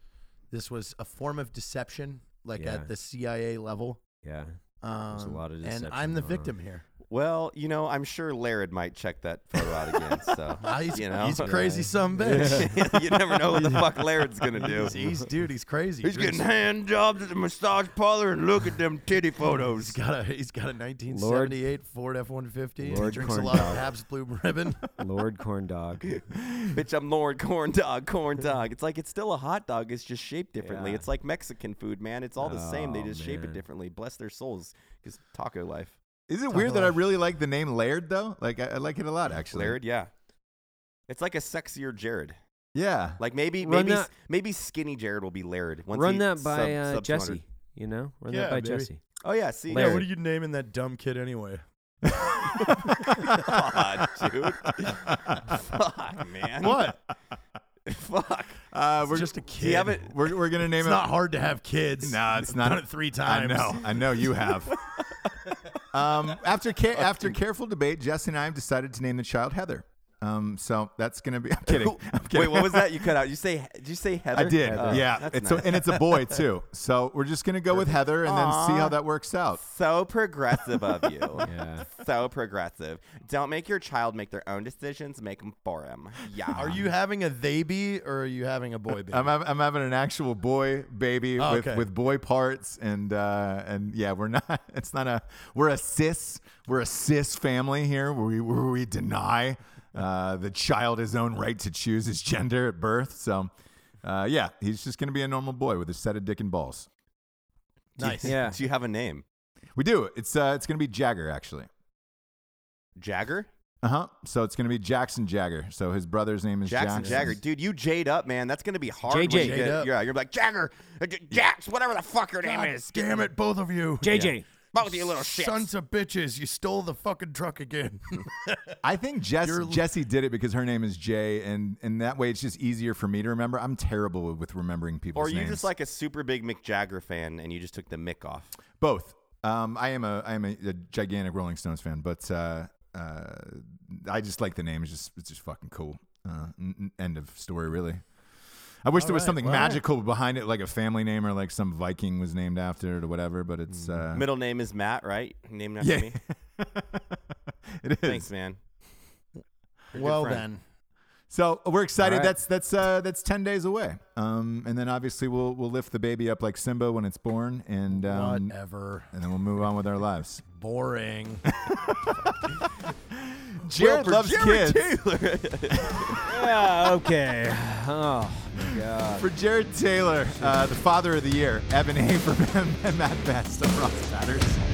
[SPEAKER 5] This was a form of deception, like
[SPEAKER 4] Yeah.
[SPEAKER 5] at the CIA level.
[SPEAKER 4] that. Yeah.
[SPEAKER 5] Um,
[SPEAKER 4] a lot of
[SPEAKER 5] and
[SPEAKER 4] deception
[SPEAKER 5] I'm the
[SPEAKER 4] going on.
[SPEAKER 5] victim here.
[SPEAKER 3] Well, you know, I'm sure Laird might check that photo out again. So [laughs]
[SPEAKER 5] Ah, he's,
[SPEAKER 3] you know,
[SPEAKER 5] he's a crazy some bitch. [laughs]
[SPEAKER 3] you never know what the fuck Laird's gonna do.
[SPEAKER 5] He's, he's- dude, he's crazy.
[SPEAKER 3] He's getting hand jobs at the massage parlor and look at them titty [laughs] photos.
[SPEAKER 5] He's got a he's got a 1978 Ford F150. Lord He
[SPEAKER 4] Lord
[SPEAKER 5] drinks a
[SPEAKER 4] Corn
[SPEAKER 5] lot
[SPEAKER 4] Dog.
[SPEAKER 5] of Pabst Blue Ribbon.
[SPEAKER 4] Lord Corn Dog.
[SPEAKER 3] Bitch, I'm Lord Corn Dog, Corn Dog. It's like it's still a hot dog. It's just shaped differently.
[SPEAKER 4] Yeah.
[SPEAKER 3] It's like Mexican food, man. It's all the same. They
[SPEAKER 4] Oh,
[SPEAKER 3] just shape it differently. Bless their souls, because taco life.
[SPEAKER 2] Is it
[SPEAKER 5] Talk
[SPEAKER 2] weird that I really like the name Laird though? Like I, I like it a lot actually.
[SPEAKER 3] Laird, yeah. It's like a sexier Jarred.
[SPEAKER 2] Yeah.
[SPEAKER 3] Like maybe
[SPEAKER 4] Run
[SPEAKER 3] maybe
[SPEAKER 4] that-
[SPEAKER 3] maybe skinny Jarred will be Laird. Once
[SPEAKER 4] Run
[SPEAKER 3] he
[SPEAKER 4] that by
[SPEAKER 3] sub-
[SPEAKER 4] uh,
[SPEAKER 3] sub 200.
[SPEAKER 4] Jesse. You know, run
[SPEAKER 5] Yeah,
[SPEAKER 4] that by
[SPEAKER 5] baby.
[SPEAKER 4] Jesse.
[SPEAKER 3] Oh yeah, see.
[SPEAKER 5] yeah,
[SPEAKER 4] Laird.
[SPEAKER 5] what are you naming that dumb kid anyway? [laughs] [laughs]
[SPEAKER 3] God, dude. [laughs] Fuck, man.
[SPEAKER 5] What?
[SPEAKER 3] Fuck.
[SPEAKER 2] Uh, we're
[SPEAKER 5] just a
[SPEAKER 3] Do
[SPEAKER 5] kid.
[SPEAKER 3] you have it?
[SPEAKER 2] we're, we're gonna name
[SPEAKER 5] It's
[SPEAKER 2] it.
[SPEAKER 5] not hard to have kids.
[SPEAKER 2] No, it's not.
[SPEAKER 5] Done it three
[SPEAKER 2] I
[SPEAKER 5] times.
[SPEAKER 2] know. I know you have. Um, after ca- after careful debate, Jesse and I have decided to name the child Heather. Um, so that's gonna be. [laughs] I'm kidding. [laughs] I'm kidding.
[SPEAKER 3] Wait, what was that? You cut out. You say? Did you say Heather?
[SPEAKER 2] I did.
[SPEAKER 3] Oh,
[SPEAKER 2] yeah.
[SPEAKER 3] that's
[SPEAKER 2] It's
[SPEAKER 3] nice.
[SPEAKER 2] a, and it's a boy [laughs] too. So we're just gonna go with Heather and then see how that works out.
[SPEAKER 3] so progressive of you.
[SPEAKER 4] Yeah.
[SPEAKER 3] So progressive. Don't make your child make their own decisions. Make them for them. Yeah.
[SPEAKER 5] Are you having a they be or are you having a boy baby?
[SPEAKER 2] I'm, I'm having an actual boy baby
[SPEAKER 5] Oh,
[SPEAKER 2] with,
[SPEAKER 5] okay.
[SPEAKER 2] with boy parts and uh, and yeah we're not it's not a we're a cis we're a cis family here where we where we deny uh, the child his own right to choose his gender at birth so uh, yeah he's just gonna be a normal boy with a set of dick and balls
[SPEAKER 5] nice.
[SPEAKER 4] Yeah.
[SPEAKER 3] Do you have a name?
[SPEAKER 2] we do it's uh, it's gonna be Jagger actually
[SPEAKER 3] Jagger?
[SPEAKER 2] uh huh so it's gonna be Jackson Jagger so his brother's name is
[SPEAKER 3] Jackson
[SPEAKER 2] Jackson
[SPEAKER 3] Jagger. Dude, you jade up, man. That's going to be hard. when
[SPEAKER 4] JJ.
[SPEAKER 3] you
[SPEAKER 5] Jade
[SPEAKER 3] get-
[SPEAKER 5] up.
[SPEAKER 3] Yeah, you're like, Jagger, uh, J- Jax, whatever the fuck your name
[SPEAKER 5] God
[SPEAKER 3] is.
[SPEAKER 5] damn it, both of you.
[SPEAKER 4] JJ.
[SPEAKER 3] Both of you little shits.
[SPEAKER 5] Sons of bitches, you stole the fucking truck again. [laughs]
[SPEAKER 2] I think Jess,
[SPEAKER 5] You're-
[SPEAKER 2] Jesse did it because her name is Jay, and, and that way it's just easier for me to remember. I'm terrible with remembering people's
[SPEAKER 3] Or are you
[SPEAKER 2] names.
[SPEAKER 3] just like a super big Mick Jagger fan and you just took the Mick off?
[SPEAKER 2] both. Um, I am a I am a, a gigantic Rolling Stones fan, but uh, uh, I just like the name. It's just it's just fucking cool. Uh, n- n- end of story, really. I wish
[SPEAKER 5] All
[SPEAKER 2] there was
[SPEAKER 5] right,
[SPEAKER 2] something
[SPEAKER 5] well-
[SPEAKER 2] magical behind it, like a family name or like some Viking was named after it or whatever. But it's uh,
[SPEAKER 3] Middle name is Mat, right? Named after
[SPEAKER 2] yeah,
[SPEAKER 3] me. [laughs]
[SPEAKER 2] it is.
[SPEAKER 3] Thanks, man. You're
[SPEAKER 5] well then.
[SPEAKER 2] So we're excited.
[SPEAKER 3] All right.
[SPEAKER 2] That's that's uh, that's ten days away. Um, and then obviously we'll we'll lift the baby up like Simba when it's born, and um,
[SPEAKER 5] Whatever.
[SPEAKER 2] and then we'll move on with our lives.
[SPEAKER 5] Boring. [laughs]
[SPEAKER 2] Jarred
[SPEAKER 3] for
[SPEAKER 2] loves
[SPEAKER 3] Jarred
[SPEAKER 2] kids. [laughs]
[SPEAKER 4] Yeah. Okay. Oh my God.
[SPEAKER 2] For Jarred Taylor, uh, the father of the year, Evan Haverman [laughs] and Mat Best. I'm Ross Satters.